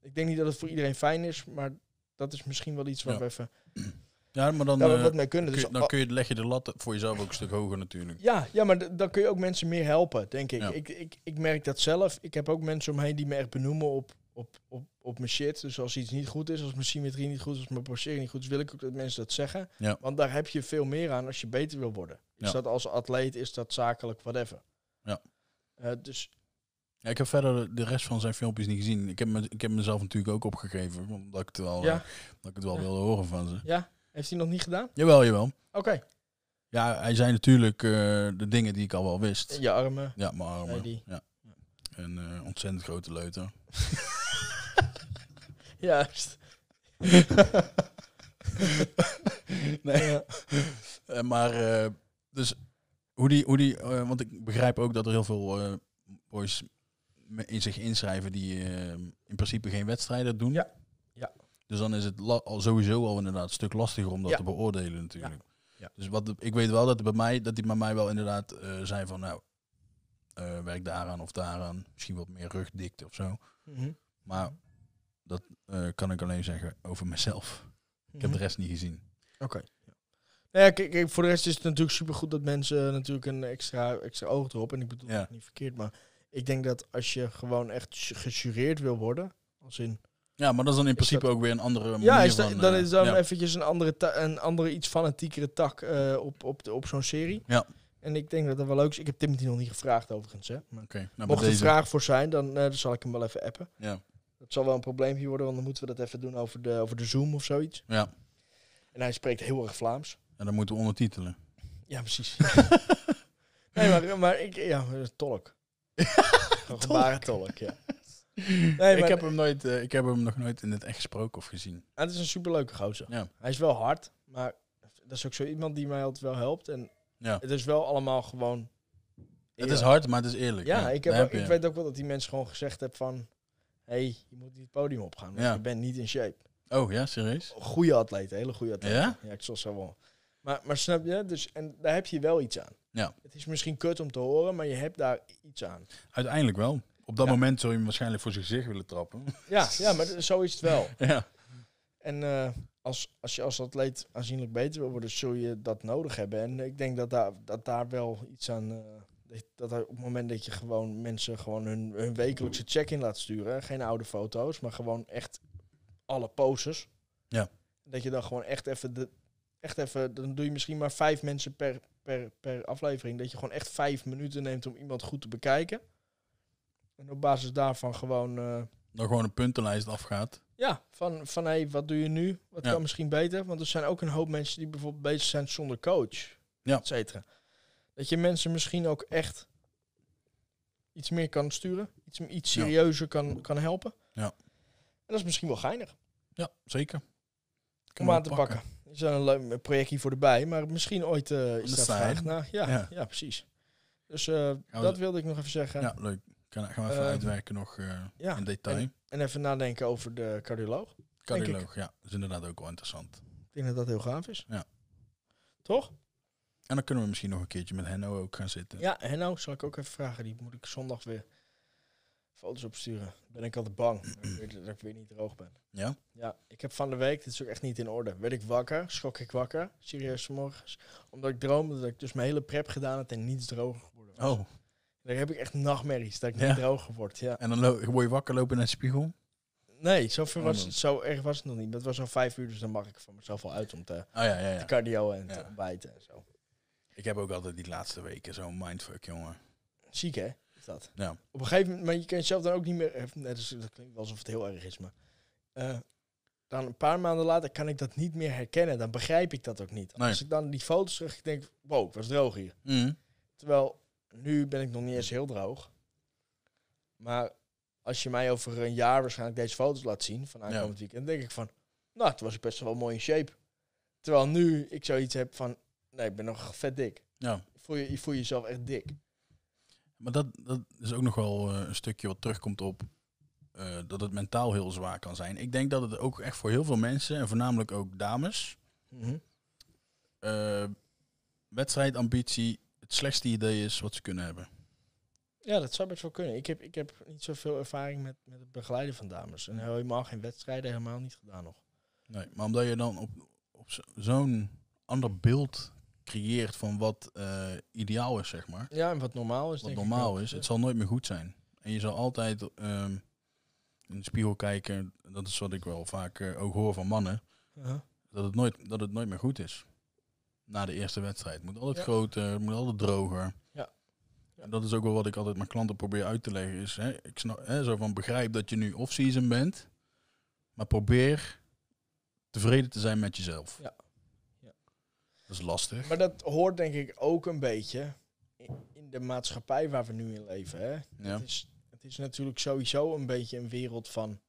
Speaker 1: Ik denk niet dat het voor iedereen fijn is, maar dat is misschien wel iets waar we even <clears throat>
Speaker 2: ja, maar dan,
Speaker 1: daar we
Speaker 2: eh,
Speaker 1: wat mee kunnen.
Speaker 2: kun
Speaker 1: Dus
Speaker 2: je, dan kun je, leg je de lat voor jezelf ook een stuk hoger natuurlijk.
Speaker 1: Ja, ja maar dan kun je ook mensen meer helpen, denk ik.
Speaker 2: Ja.
Speaker 1: Ik, ik. Ik merk dat zelf. Ik heb ook mensen omheen die me echt benoemen op, op, op, op mijn shit. Dus als iets niet goed is, als mijn symmetrie niet goed is, als mijn posering niet goed is, wil ik ook dat mensen dat zeggen.
Speaker 2: Ja.
Speaker 1: Want daar heb je veel meer aan als je beter wil worden. Is
Speaker 2: Ja.
Speaker 1: dat als atleet, is dat zakelijk, whatever.
Speaker 2: Ja.
Speaker 1: Eh, dus
Speaker 2: Ja, ik heb verder de rest van zijn filmpjes niet gezien. Ik heb, me, ik heb mezelf natuurlijk ook opgegeven, omdat ik het wel,
Speaker 1: Ja.
Speaker 2: eh, dat ik het wel
Speaker 1: Ja.
Speaker 2: wilde horen van ze.
Speaker 1: ja, heeft hij nog niet gedaan?
Speaker 2: Jawel, jawel.
Speaker 1: Oké.
Speaker 2: Ja, hij zei natuurlijk eh, de dingen die ik al wel wist.
Speaker 1: Je armen.
Speaker 2: Ja, mijn armen. Ja. En eh, ontzettend grote leuter. <laughs>
Speaker 1: Juist. <laughs>
Speaker 2: nee.
Speaker 1: Ja.
Speaker 2: Maar, dus hoe die, hoe die want ik begrijp ook dat er heel veel boys in zich inschrijven die eh, in principe geen wedstrijden doen.
Speaker 1: Ja. Ja.
Speaker 2: Dus dan is het al sowieso al inderdaad een stuk lastiger om dat
Speaker 1: Ja.
Speaker 2: te beoordelen natuurlijk.
Speaker 1: Ja.
Speaker 2: Dus wat ik weet wel dat bij mij, dat hij bij mij wel inderdaad eh, zei van nou, eh, werk daaraan of daaraan. Misschien wat meer rugdikte of zo.
Speaker 1: Mhm.
Speaker 2: Maar dat kan ik alleen zeggen over mezelf. Ik heb
Speaker 1: Mhm.
Speaker 2: de rest niet gezien.
Speaker 1: Oké. Ja. Nou ja, kijk, kijk, voor de rest is het natuurlijk supergoed dat mensen natuurlijk een extra, extra oog erop. En ik bedoel
Speaker 2: Ja.
Speaker 1: het niet verkeerd, maar ik denk dat als je gewoon echt gejureerd wil worden, als in...
Speaker 2: Ja, maar dat is dan in
Speaker 1: Is
Speaker 2: principe
Speaker 1: dat-
Speaker 2: ook weer een andere manier
Speaker 1: Ja, is dat,
Speaker 2: van,
Speaker 1: dan
Speaker 2: eh,
Speaker 1: is dan
Speaker 2: ja.
Speaker 1: eventjes een andere, een andere iets fanatiekere tak eh, op, op, de, op zo'n serie.
Speaker 2: Ja.
Speaker 1: En ik denk dat dat wel leuk is. Ik heb Timothy nog niet gevraagd overigens. Hè.
Speaker 2: Nou,
Speaker 1: mocht er
Speaker 2: deze.
Speaker 1: vraag voor zijn, dan, eh, dan zal ik hem wel even appen.
Speaker 2: Ja,
Speaker 1: Dat zal wel een probleempje worden, want dan moeten we dat even doen over de, over de Zoom of zoiets.
Speaker 2: ja.
Speaker 1: En hij spreekt heel erg Vlaams.
Speaker 2: En dan moeten we ondertitelen.
Speaker 1: Ja, precies. <laughs> nee, maar, maar ik, ja, tolk. <laughs> Gebarentolk, ja. <laughs> Nee, maar,
Speaker 2: ik, heb hem nooit, eh, ik heb hem nog nooit in het echt gesproken of gezien.
Speaker 1: Ah, het is een superleuke gozer.
Speaker 2: Ja.
Speaker 1: Hij is wel hard, maar dat is ook zo iemand die mij altijd wel helpt. En
Speaker 2: Ja.
Speaker 1: het is wel allemaal gewoon...
Speaker 2: Het is hard, maar het is eerlijk.
Speaker 1: Ja, ik, heb, ik weet ook wel dat die mensen gewoon gezegd hebben van... Hé, hey, je moet niet het podium opgaan, want
Speaker 2: Ja.
Speaker 1: je bent niet in shape.
Speaker 2: Oh ja, serieus?
Speaker 1: Goede atleet, hele goede atleet.
Speaker 2: Ja?
Speaker 1: Ja, ik zal zo wel. Maar, maar snap je? Dus, en daar heb je wel iets aan.
Speaker 2: Ja.
Speaker 1: Het is misschien kut om te horen, maar je hebt daar iets aan.
Speaker 2: Uiteindelijk wel. Op dat
Speaker 1: Ja.
Speaker 2: moment zou je hem waarschijnlijk voor zijn gezicht willen trappen.
Speaker 1: Ja, ja maar zo is het wel. <laughs>
Speaker 2: ja.
Speaker 1: En eh, als, als je als atleet aanzienlijk beter wil worden, zul je dat nodig hebben. En ik denk dat daar, dat daar wel iets aan. eh, dat- dat op het moment dat je gewoon mensen gewoon hun, hun wekelijkse check-in laat sturen, geen oude foto's, maar gewoon echt alle poses.
Speaker 2: Ja.
Speaker 1: Dat je dan gewoon echt even de. Echt even, dan doe je misschien maar vijf mensen per, per, per aflevering. Dat je gewoon echt vijf minuten neemt om iemand goed te bekijken. En op basis daarvan gewoon. eh,
Speaker 2: Dan gewoon een puntenlijst afgaat.
Speaker 1: ja, van, van hé, wat doe je nu? Wat
Speaker 2: Ja.
Speaker 1: kan misschien beter? Want er zijn ook een hoop mensen die bijvoorbeeld bezig zijn zonder coach.
Speaker 2: Ja.
Speaker 1: Et cetera. Dat je mensen misschien ook echt iets meer kan sturen. Iets, iets
Speaker 2: Ja.
Speaker 1: serieuzer kan, kan helpen.
Speaker 2: Ja.
Speaker 1: En dat is misschien wel geinig
Speaker 2: Ja, zeker.
Speaker 1: om
Speaker 2: Kunnen
Speaker 1: aan te pakken. Een leuk projectje voor erbij. Maar misschien ooit eh, is
Speaker 2: de side.
Speaker 1: vraag. Ja, ja.
Speaker 2: Ja.
Speaker 1: precies. Dus eh, dat
Speaker 2: dat-
Speaker 1: wilde ik nog even zeggen.
Speaker 2: Ja, leuk. Kan, gaan we even
Speaker 1: Eh,
Speaker 2: uitwerken nog eh,
Speaker 1: ja.
Speaker 2: in detail.
Speaker 1: En, en even nadenken over de cardioloog.
Speaker 2: Cardioloog, ja. Dat is inderdaad ook wel interessant.
Speaker 1: Ik denk dat dat heel gaaf is.
Speaker 2: Ja.
Speaker 1: Toch?
Speaker 2: En dan kunnen we misschien nog een keertje met Henno ook gaan zitten.
Speaker 1: Ja, en nou zal ik ook even vragen. Die moet ik zondag weer foto's opsturen. Ben ik altijd bang <clears throat> dat ik, weer, dat ik weer niet droog ben.
Speaker 2: Ja?
Speaker 1: Ja, ik heb van de week, dit is ook echt niet in orde. Werd ik wakker, schrok ik wakker, serieus morgens. Omdat ik droomde dat ik dus mijn hele prep gedaan had en niets droger geworden was.
Speaker 2: Oh.
Speaker 1: Daar heb ik echt nachtmerries, dat ik
Speaker 2: Ja.
Speaker 1: niet droger word. Ja.
Speaker 2: En dan word je wakker lopen naar de spiegel.
Speaker 1: Nee, zo, ver
Speaker 2: Oh,
Speaker 1: was, het- zo erg was het nog niet. Dat was al vijf uur, dus dan mag ik van mezelf al uit om te,
Speaker 2: Oh ja, ja,
Speaker 1: te
Speaker 2: ja.
Speaker 1: cardio en te ontbijten en zo.
Speaker 2: Ik heb ook altijd die laatste weken zo'n mindfuck, jongen.
Speaker 1: Ziek hè, dat.
Speaker 2: Ja.
Speaker 1: Op een gegeven moment, maar je kan jezelf dan ook niet meer... eh, dat klinkt wel alsof het heel erg is, maar... eh, dan een paar maanden later kan ik dat niet meer herkennen. Dan begrijp ik dat ook niet.
Speaker 2: Nee.
Speaker 1: Als ik dan die foto's terug denk, wow, ik was droog hier.
Speaker 2: Mhm.
Speaker 1: Terwijl, nu ben ik nog niet eens heel droog. Maar als je mij over een jaar waarschijnlijk deze foto's laat zien van aankomend weekend, denk ik van, nou, toen was ik best wel mooi in shape. Terwijl nu ik zoiets heb van, nee, ik ben nog vet dik.
Speaker 2: Ja.
Speaker 1: Voel, je, je voel jezelf echt dik.
Speaker 2: Maar dat, dat is ook nog wel eh, een stukje wat terugkomt op eh, dat het mentaal heel zwaar kan zijn. Ik denk dat het ook echt voor heel veel mensen, en voornamelijk ook dames, eh, wedstrijdambitie het slechtste idee is wat ze kunnen hebben.
Speaker 1: Ja, dat zou best wel kunnen. Ik heb, ik heb niet zoveel ervaring met, met het begeleiden van dames. En helemaal geen wedstrijden, helemaal niet gedaan nog.
Speaker 2: Nee, maar omdat je dan op, op zo- zo'n ander beeld creëert van wat eh, ideaal is, zeg maar.
Speaker 1: Ja, en wat normaal is,
Speaker 2: Wat normaal
Speaker 1: ook.
Speaker 2: is, het zal nooit meer goed zijn. En je zal altijd ehm, in de spiegel kijken, dat is wat ik wel vaak eh, ook hoor van mannen,
Speaker 1: Uh-huh.
Speaker 2: dat het, nooit, dat het nooit meer goed is. Na de eerste wedstrijd. Het moet altijd
Speaker 1: Ja.
Speaker 2: groter, het moet altijd droger.
Speaker 1: Ja. Ja.
Speaker 2: En dat is ook wel wat ik altijd mijn klanten probeer uit te leggen. Is, hè, ik snap, hè, zo van begrijp dat je nu off-season bent, maar probeer tevreden te zijn met jezelf.
Speaker 1: Ja.
Speaker 2: Dat is lastig.
Speaker 1: Maar dat hoort denk ik ook een beetje in, de maatschappij waar we nu in leven. Hè?
Speaker 2: Ja.
Speaker 1: Het, is, het is natuurlijk sowieso een beetje een wereld van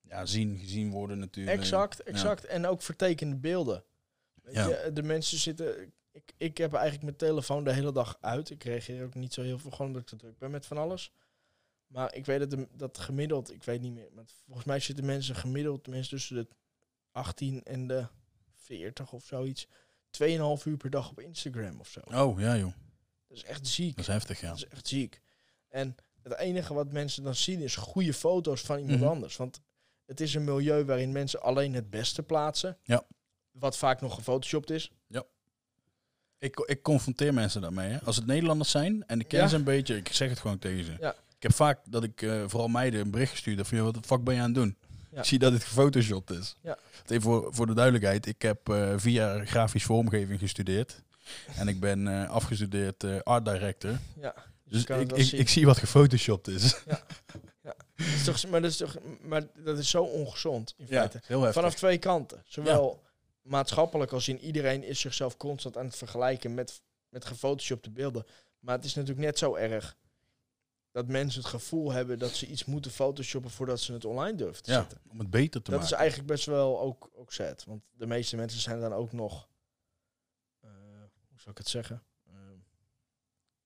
Speaker 2: ja, zien, gezien worden natuurlijk.
Speaker 1: exact, exact. En ook vertekende beelden. Weet
Speaker 2: Ja.
Speaker 1: je, de mensen zitten... Ik, ik heb eigenlijk mijn telefoon de hele dag uit. Ik reageer ook niet zo heel veel, gewoon omdat ik te druk ben met van alles. Maar ik weet dat, de, dat gemiddeld, ik weet niet meer, maar volgens mij zitten mensen gemiddeld, mensen tussen de 18 en de 40 of zoiets, 2,5 uur per dag op Instagram of zo.
Speaker 2: Oh, ja joh.
Speaker 1: Dat is echt ziek.
Speaker 2: Dat is heftig, ja.
Speaker 1: Dat is echt ziek. En het enige wat mensen dan zien is goede foto's van iemand
Speaker 2: Mhm.
Speaker 1: anders. Want het is een milieu waarin mensen alleen het beste plaatsen.
Speaker 2: Ja.
Speaker 1: Wat vaak nog gefotoshopt is.
Speaker 2: Ik, ik confronteer mensen daarmee. Hè. Als het Nederlanders zijn en ik ken
Speaker 1: Ja.
Speaker 2: ze een beetje, ik zeg het gewoon tegen ze.
Speaker 1: Ja.
Speaker 2: Ik heb vaak dat ik eh, vooral meiden een bericht gestuurd heb van, wat de fuck ben je aan het doen?
Speaker 1: Ja.
Speaker 2: Ik zie dat het gefotoshopt is.
Speaker 1: Ja.
Speaker 2: Even voor, voor de duidelijkheid, ik heb vier jaar grafisch vormgeving gestudeerd. En ik ben eh, afgestudeerd eh, art director.
Speaker 1: Ja.
Speaker 2: Dus
Speaker 1: het
Speaker 2: ik, ik, ik zie wat gefotoshopt is.
Speaker 1: Dat is toch, maar, dat is toch, maar dat is zo ongezond in feite.
Speaker 2: heel.
Speaker 1: Vanaf twee kanten. Zowel maatschappelijk als in iedereen is zichzelf constant aan het vergelijken met, met gefotoshopte beelden. Maar het is natuurlijk net zo erg dat mensen het gevoel hebben dat ze iets moeten photoshoppen voordat ze het online durven te
Speaker 2: ja,
Speaker 1: zetten.
Speaker 2: om het beter te
Speaker 1: Dat
Speaker 2: maken.
Speaker 1: is eigenlijk best wel ook, ook sad. Want de meeste mensen zijn dan ook nog... eh, hoe zou ik het zeggen? Eh,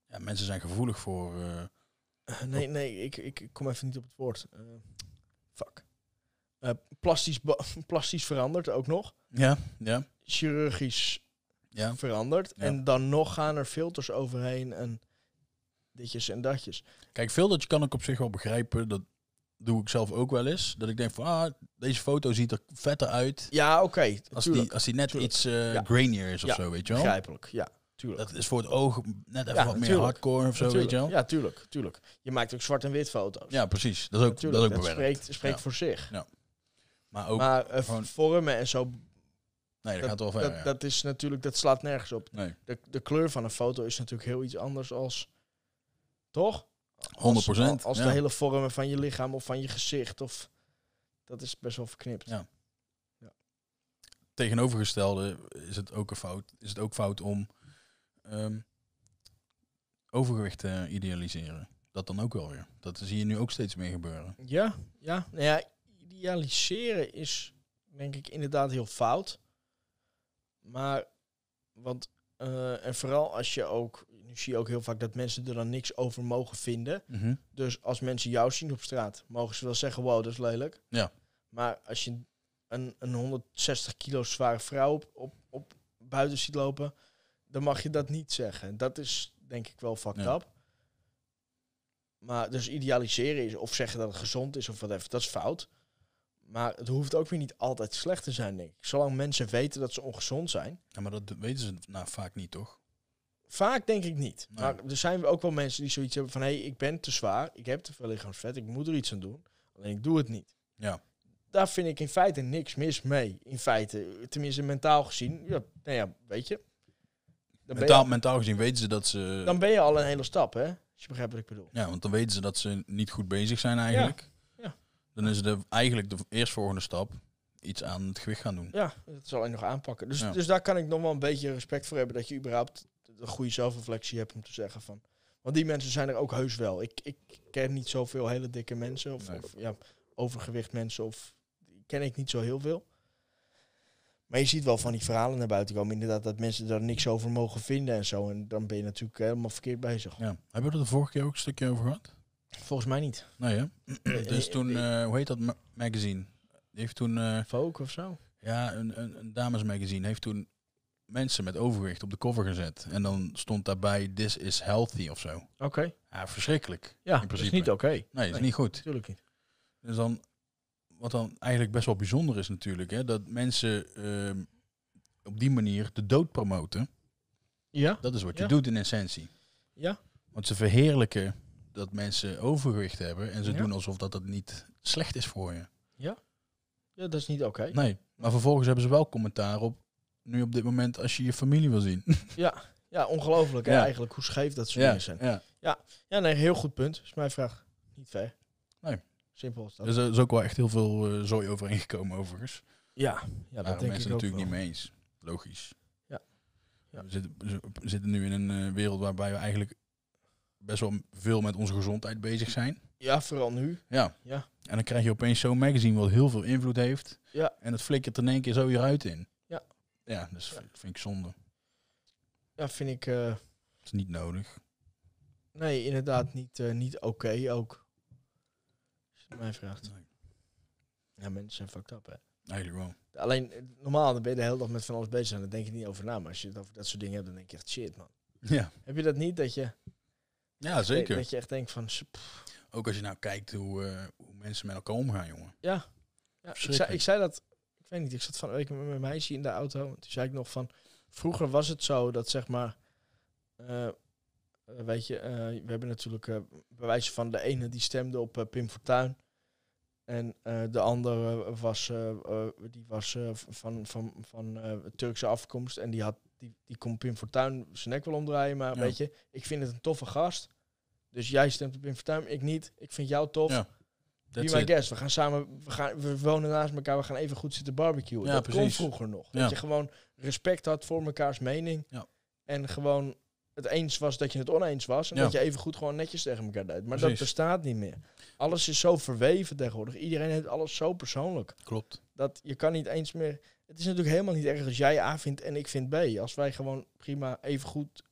Speaker 2: Ja, mensen zijn gevoelig voor... eh,
Speaker 1: nee, nee, ik, ik, kom even niet op het woord. Fuck. Plastisch, <laughs> plastisch veranderd ook nog.
Speaker 2: ja, ja,
Speaker 1: Chirurgisch
Speaker 2: ja.
Speaker 1: veranderd.
Speaker 2: Ja.
Speaker 1: En dan nog gaan er filters overheen en ditjes en datjes.
Speaker 2: Kijk, veel dat je kan ik op zich wel begrijpen. Dat doe ik zelf ook wel eens. Dat ik denk van, ah, deze foto ziet er vetter uit.
Speaker 1: Ja, oké.
Speaker 2: Als die, als die net
Speaker 1: tuurlijk.
Speaker 2: iets
Speaker 1: Ja.
Speaker 2: grainier is of
Speaker 1: Ja,
Speaker 2: zo, weet je wel.
Speaker 1: Begrijpelijk, ja. Tuurlijk.
Speaker 2: Dat is voor het oog net even
Speaker 1: Ja,
Speaker 2: wat meer hardcore of zo, weet je wel.
Speaker 1: Ja, tuurlijk, tuurlijk. Je maakt ook zwart en wit foto's.
Speaker 2: Ja, precies. Dat is ook, dat is ook
Speaker 1: dat
Speaker 2: bewerkt.
Speaker 1: spreekt, spreekt
Speaker 2: Ja.
Speaker 1: voor zich.
Speaker 2: Maar ook,
Speaker 1: maar eh,
Speaker 2: gewoon-
Speaker 1: vormen en zo,
Speaker 2: nee, dat,
Speaker 1: dat,
Speaker 2: gaat wel ver,
Speaker 1: dat,
Speaker 2: ja.
Speaker 1: dat is natuurlijk, dat slaat nergens op.
Speaker 2: Nee,
Speaker 1: De, de kleur van een foto is natuurlijk heel iets anders als, toch?
Speaker 2: 100%,
Speaker 1: Als, als
Speaker 2: ja.
Speaker 1: de hele vormen van je lichaam of van je gezicht of dat is best wel verknipt.
Speaker 2: Ja. tegenovergestelde is het ook een fout. Is het ook fout om ehm, overgewicht te idealiseren. Dat dan ook wel weer. Dat zie je nu ook steeds meer gebeuren.
Speaker 1: Ja, ja. Nou ja, idealiseren is denk ik inderdaad heel fout. Maar, want, eh, en vooral als je ook, zie je ook heel vaak dat mensen er dan niks over mogen vinden. Dus als mensen jou zien op straat, mogen ze wel zeggen, wow, dat is lelijk.
Speaker 2: Ja.
Speaker 1: Maar als je een, een 160 kilo zware vrouw op, op, op buiten ziet lopen, dan mag je dat niet zeggen. Dat is denk ik wel fucked
Speaker 2: Ja.
Speaker 1: up. Maar dus idealiseren is, of zeggen dat het gezond is of whatever, dat is fout. Maar het hoeft ook weer niet altijd slecht te zijn, denk ik. Zolang mensen weten dat ze ongezond zijn.
Speaker 2: Ja, maar dat weten ze nou vaak niet, toch?
Speaker 1: Vaak denk ik niet.
Speaker 2: Nee.
Speaker 1: Maar er zijn ook wel mensen die zoiets hebben van... hé, hey, ik ben te zwaar, ik heb te veel lichaamsvet, ik moet er iets aan doen. Alleen ik doe het niet.
Speaker 2: Ja.
Speaker 1: Daar vind ik in feite niks mis mee. In feite, tenminste mentaal gezien. Ja, nou ja, weet je. Dan
Speaker 2: Mentaal,
Speaker 1: je,
Speaker 2: mentaal gezien weten ze dat ze...
Speaker 1: dan ben je al een hele stap, hè? Als je begrijpt wat ik bedoel.
Speaker 2: Ja, want dan weten ze dat ze niet goed bezig zijn eigenlijk.
Speaker 1: Ja.
Speaker 2: Dan is de, eigenlijk de eerstvolgende stap iets aan het gewicht gaan doen.
Speaker 1: Ja, dat zal je nog aanpakken. Dus,
Speaker 2: Ja.
Speaker 1: dus daar kan ik nog wel een beetje respect voor hebben dat je überhaupt een goede zelfreflectie hebt om te zeggen van. Want die mensen zijn er ook heus wel. Ik, ik ken niet zoveel hele dikke mensen of,
Speaker 2: Nee.
Speaker 1: of ja, overgewicht mensen of die ken ik niet zo heel veel. Maar je ziet wel van die verhalen naar buiten komen. Inderdaad, dat mensen daar niks over mogen vinden en zo. En dan ben je natuurlijk helemaal verkeerd bezig.
Speaker 2: Ja. Hebben we er de vorige keer ook een stukje over gehad?
Speaker 1: Volgens mij niet.
Speaker 2: Nee, hè? <clears throat> dus toen, eh, hoe heet dat ma- magazine? Die heeft toen, eh,
Speaker 1: Vogue of zo?
Speaker 2: ja, een, een, een damesmagazine heeft toen mensen met overgewicht op de cover gezet. En dan stond daarbij, this is healthy of zo.
Speaker 1: Oké.
Speaker 2: Ja, verschrikkelijk.
Speaker 1: Ja,
Speaker 2: In
Speaker 1: dat is niet oké.
Speaker 2: Nee, dat is niet goed.
Speaker 1: Natuurlijk niet.
Speaker 2: Dus dan, wat dan eigenlijk best wel bijzonder is natuurlijk, hè, dat mensen ehm, op die manier de dood promoten.
Speaker 1: Ja?
Speaker 2: Dat is wat je
Speaker 1: Ja.
Speaker 2: doet in essentie.
Speaker 1: Ja?
Speaker 2: Want ze verheerlijken dat mensen overgewicht hebben en ze
Speaker 1: Ja.
Speaker 2: doen alsof dat het niet slecht is voor je.
Speaker 1: Ja, dat is niet oké.
Speaker 2: Nee, maar vervolgens hebben ze wel commentaar op, nu op dit moment, als je je familie wil zien. <laughs>
Speaker 1: Ja, ongelooflijk hè,
Speaker 2: Ja.
Speaker 1: eigenlijk hoe scheef dat soort
Speaker 2: ja,
Speaker 1: dingen zijn.
Speaker 2: ja.
Speaker 1: Ja, nee, heel goed punt. Is mijn vraag. Niet ver.
Speaker 2: Nee.
Speaker 1: Simpel dat.
Speaker 2: Dus er is ook wel echt heel veel eh zooi overeengekomen overigens.
Speaker 1: ja, ja,
Speaker 2: Daar
Speaker 1: dat denk
Speaker 2: mensen
Speaker 1: ik ook
Speaker 2: natuurlijk
Speaker 1: wel.
Speaker 2: niet mee eens. Logisch.
Speaker 1: Ja. Ja.
Speaker 2: We, zitten, we zitten nu in een eh, wereld waarbij we eigenlijk best wel veel met onze gezondheid bezig zijn.
Speaker 1: Ja, vooral nu.
Speaker 2: Ja.
Speaker 1: Ja.
Speaker 2: En dan krijg je opeens zo'n magazine wat heel veel invloed heeft.
Speaker 1: Ja.
Speaker 2: En het flikkert er in één keer zo hieruit in.
Speaker 1: Ja.
Speaker 2: Dus
Speaker 1: Ja.
Speaker 2: vind ik zonde.
Speaker 1: Ja, vind ik... eh,
Speaker 2: Dat is niet nodig.
Speaker 1: nee, inderdaad niet, eh, niet oké ook. Als je het mij vraagt.
Speaker 2: Nee.
Speaker 1: Ja, mensen zijn fucked up, hè.
Speaker 2: Eigenlijk wel.
Speaker 1: Alleen, eh, normaal dan ben je de hele dag met van alles bezig en dan denk je niet over na. Maar als je het over dat soort dingen hebt, dan denk je echt shit, man.
Speaker 2: Ja.
Speaker 1: Heb je dat niet? Dat je,
Speaker 2: Ja, zeker.
Speaker 1: Dat je echt denkt van... pff,
Speaker 2: Ook als je nou kijkt hoe, hoe mensen met elkaar omgaan, jongen.
Speaker 1: Ja, ja ik, zei, ik zei dat, ik weet niet, ik zat van een week met mijn meisje in de auto. En toen zei ik nog van, vroeger was het zo dat zeg maar, eh, eh, weet je, eh, we hebben natuurlijk eh bewijzen van de ene die stemde op Pim Fortuyn. En de andere was, die was van, van, van Turkse afkomst. En die, had, die, die kon Pim Fortuyn zijn nek wel omdraaien. Maar
Speaker 2: Ja.
Speaker 1: weet je, ik vind het een toffe gast. Dus jij stemt op Pim Fortuyn, ik niet. Ik vind jou tof.
Speaker 2: Ja.
Speaker 1: Be
Speaker 2: That's
Speaker 1: my
Speaker 2: it.
Speaker 1: guest. We gaan samen, we, gaan, we wonen naast elkaar, we gaan even goed zitten barbecuen.
Speaker 2: Ja,
Speaker 1: dat kon
Speaker 2: precies.
Speaker 1: vroeger nog.
Speaker 2: Ja.
Speaker 1: Dat je gewoon respect had voor mekaars mening.
Speaker 2: Ja.
Speaker 1: En gewoon het eens was dat je het oneens was. En dat je even goed gewoon netjes tegen elkaar deed. Maar dat bestaat niet meer. Alles is zo verweven tegenwoordig. Iedereen heeft alles zo persoonlijk.
Speaker 2: Klopt.
Speaker 1: Dat je kan niet eens meer... Het is natuurlijk helemaal niet erg als jij A vindt en ik vind B. Als wij gewoon prima even goed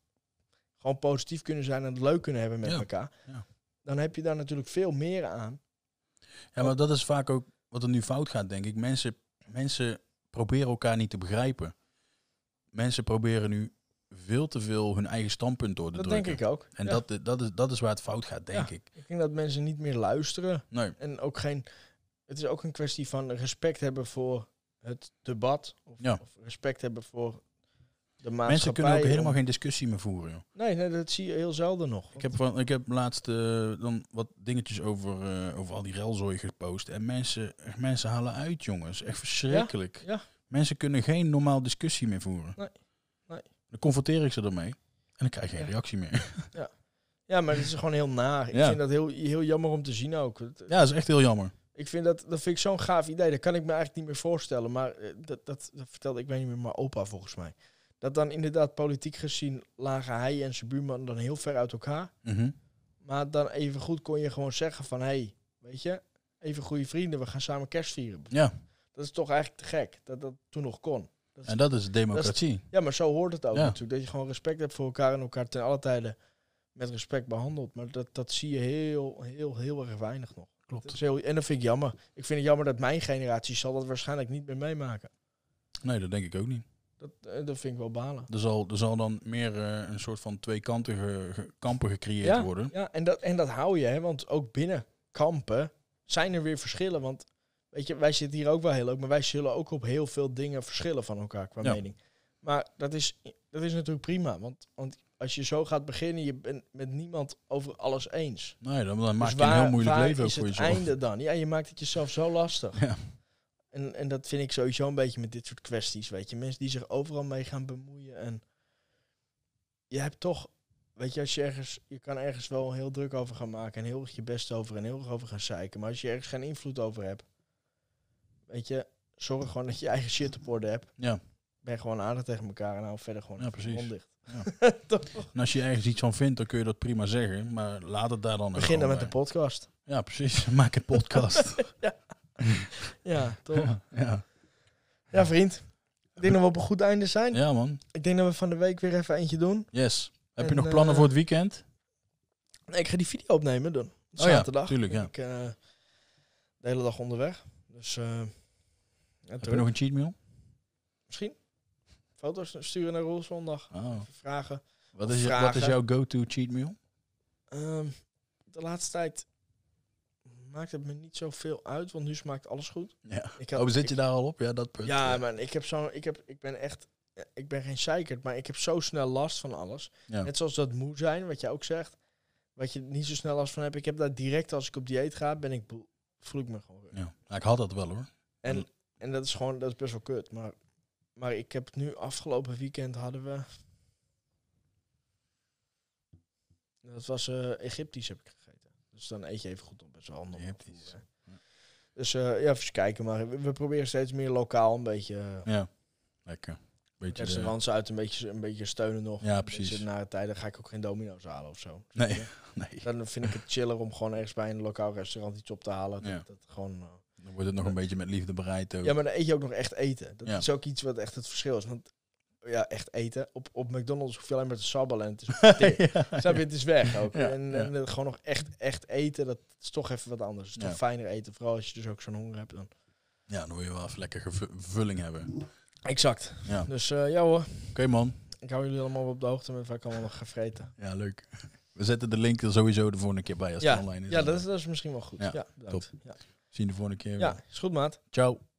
Speaker 1: gewoon positief kunnen zijn en het leuk kunnen hebben met elkaar.
Speaker 2: Ja.
Speaker 1: Dan heb je daar natuurlijk veel meer aan.
Speaker 2: Ja, maar dat is vaak ook wat er nu fout gaat, denk ik. Mensen, mensen proberen elkaar niet te begrijpen. Mensen proberen nu veel te veel hun eigen standpunt door te
Speaker 1: Dat
Speaker 2: drukken.
Speaker 1: denk ik ook.
Speaker 2: En
Speaker 1: Ja.
Speaker 2: dat, dat, is, dat is waar het fout gaat, denk
Speaker 1: Ja.
Speaker 2: ik.
Speaker 1: Ik denk dat mensen niet meer luisteren.
Speaker 2: Nee,
Speaker 1: En ook geen. Het is ook een kwestie van respect hebben voor het debat. Of,
Speaker 2: Ja.
Speaker 1: of respect hebben voor de
Speaker 2: mensen kunnen ook helemaal geen discussie meer voeren. Joh.
Speaker 1: Nee, nee, dat zie je heel zelden nog.
Speaker 2: Ik heb, van, ik heb laatst eh, dan wat dingetjes over, eh, over al die relzooi gepost. En mensen, mensen halen uit, jongens. Echt verschrikkelijk.
Speaker 1: Ja.
Speaker 2: Mensen kunnen geen normaal discussie meer voeren.
Speaker 1: Nee. Nee.
Speaker 2: Dan confronteer ik ze ermee. En dan krijg je geen
Speaker 1: Ja.
Speaker 2: reactie meer. <laughs>
Speaker 1: Ja, maar het is gewoon heel naar. Ik
Speaker 2: Ja.
Speaker 1: vind dat heel, heel jammer om te zien ook. Het-
Speaker 2: Ja, dat is echt heel jammer.
Speaker 1: Ik vind dat, dat vind ik zo'n gaaf idee. Dat kan ik me eigenlijk niet meer voorstellen. Maar eh, dat, dat, dat vertelde ik weet niet meer, maar opa volgens mij. Dat dan inderdaad politiek gezien lagen hij en zijn buurman dan heel ver uit elkaar.
Speaker 2: Mhm.
Speaker 1: Maar dan even goed kon je gewoon zeggen van... Hé, hey, weet je, even goede vrienden, we gaan samen kerst vieren.
Speaker 2: Ja,
Speaker 1: Dat is toch eigenlijk te gek, dat dat toen nog kon. Dat is-
Speaker 2: en dat is democratie.
Speaker 1: ja, maar zo hoort het ook
Speaker 2: Ja.
Speaker 1: natuurlijk. Dat je gewoon respect hebt voor elkaar en elkaar ten alle tijden met respect behandelt. Maar dat, dat zie je heel, heel, heel erg weinig nog.
Speaker 2: Klopt.
Speaker 1: heel, en dat vind ik jammer. Ik vind het jammer dat mijn generatie zal dat waarschijnlijk niet meer meemaken.
Speaker 2: Nee, dat denk ik ook niet.
Speaker 1: Dat, eh, dat vind ik wel balen.
Speaker 2: Er zal, er zal dan meer eh, een soort van tweekantige ge- kampen gecreëerd
Speaker 1: Ja,
Speaker 2: worden.
Speaker 1: ja en, dat, en dat hou je, hè, want ook binnen kampen zijn er weer verschillen. Want weet je, wij zitten hier ook wel heel leuk, maar wij zullen ook op heel veel dingen verschillen van elkaar qua
Speaker 2: Ja.
Speaker 1: mening. Maar dat is, dat is natuurlijk prima, want, want als je zo gaat beginnen, je bent met niemand over alles eens.
Speaker 2: Nee, dan, dan maak
Speaker 1: Dus
Speaker 2: je een heel moeilijk leven ook
Speaker 1: is
Speaker 2: voor
Speaker 1: het
Speaker 2: jezelf.
Speaker 1: einde dan? Ja, je maakt het jezelf zo lastig.
Speaker 2: Ja.
Speaker 1: En, en dat vind ik sowieso een beetje met dit soort kwesties, weet je. Mensen die zich overal mee gaan bemoeien en je hebt toch, weet je, als je ergens, je kan ergens wel heel druk over gaan maken en heel erg je best over en heel erg over gaan zeiken. Maar als je ergens geen invloed over hebt, weet je, zorg gewoon dat je eigen shit op orde hebt.
Speaker 2: Ja.
Speaker 1: Ben gewoon aardig tegen elkaar en hou verder gewoon
Speaker 2: Ja, precies.
Speaker 1: mond dicht. <laughs>
Speaker 2: Ja. En als je ergens iets van vindt, dan kun je dat prima zeggen. Maar laat het daar dan
Speaker 1: Begin dan met de podcast.
Speaker 2: Ja, precies. <laughs> Maak een podcast. <laughs>
Speaker 1: Ja, <laughs> toch?
Speaker 2: ja.
Speaker 1: Ja, vriend. Ik denk dat we op een goed einde zijn.
Speaker 2: ja, man.
Speaker 1: Ik denk dat we van de week weer even eentje doen.
Speaker 2: Yes. Heb je nog plannen
Speaker 1: eh,
Speaker 2: voor het weekend?
Speaker 1: Nee, ik ga die video opnemen doen.
Speaker 2: Oh ja,
Speaker 1: Zaterdag.
Speaker 2: tuurlijk,
Speaker 1: Ben
Speaker 2: ja.
Speaker 1: Ik eh, de hele dag onderweg. Dus eh ja,
Speaker 2: Heb je nog een cheat meal?
Speaker 1: misschien foto's sturen naar Roel zondag.
Speaker 2: Oh.
Speaker 1: Even vragen.
Speaker 2: Wat, is, je- wat is jouw go-to cheat meal?
Speaker 1: Ehm, de laatste tijd maakt het me niet zoveel uit, want nu smaakt alles goed.
Speaker 2: Ja.
Speaker 1: Ik had-
Speaker 2: Oh, zit
Speaker 1: ik-
Speaker 2: je daar al op? Ja, dat punt.
Speaker 1: Ja,
Speaker 2: ja.
Speaker 1: man, ik heb zo, ik heb, ik ben echt, ik ben geen zeikert, maar ik heb zo snel last van alles.
Speaker 2: Ja.
Speaker 1: Net zoals dat moe zijn, wat jij ook zegt, wat je niet zo snel last van hebt. Ik heb dat direct als ik op dieet ga, ben ik, voel ik me gewoon.
Speaker 2: Ja. Ja, ik had dat wel hoor.
Speaker 1: En, en dat is gewoon, dat is best wel kut. Maar, maar ik heb nu afgelopen weekend hadden we, dat was eh, Egyptisch heb ik. Dus dan eet je even goed op, best wel.
Speaker 2: Egyptisch.
Speaker 1: Hè. Dus eh, ja, even kijken. Maar we, we proberen steeds meer lokaal een beetje eh,
Speaker 2: Ja. Lekker. Beetje de-
Speaker 1: restaurants uit een beetje, een beetje steunen nog.
Speaker 2: Ja, precies.
Speaker 1: Na de tijd dan ga ik ook geen domino's halen of zo.
Speaker 2: Nee. <laughs> Nee.
Speaker 1: Dan vind ik het chiller om gewoon ergens bij een lokaal restaurant iets op te halen. Dat,
Speaker 2: Ja.
Speaker 1: dat gewoon, eh,
Speaker 2: Dan wordt het nog een beetje met liefde bereid ook.
Speaker 1: Ja, maar dan eet je ook nog echt eten. Dat
Speaker 2: Ja.
Speaker 1: is ook iets wat echt het verschil is. Want ja, echt eten. Op, op McDonald's hoef je alleen maar te sabbelen en het is, <laughs>
Speaker 2: ja.
Speaker 1: je, het is weg ook.
Speaker 2: Ja,
Speaker 1: en eh, gewoon nog echt, echt eten, dat is toch even wat anders. Het is toch fijner eten. Vooral als je dus ook zo'n honger hebt dan.
Speaker 2: Ja, dan wil je wel even lekker vulling hebben.
Speaker 1: Exact.
Speaker 2: Ja. Oké
Speaker 1: Dus eh, ja hoor,
Speaker 2: man.
Speaker 1: ik hou jullie allemaal op de hoogte met ik allemaal nog ga vreten.
Speaker 2: Ja, leuk. We zetten de link er sowieso de volgende keer bij als
Speaker 1: Ja,
Speaker 2: het online is.
Speaker 1: Ja, dat is, dat is misschien wel goed.
Speaker 2: Ja.
Speaker 1: Ja,
Speaker 2: Zien de volgende keer.
Speaker 1: ja is goed maat.
Speaker 2: Ciao.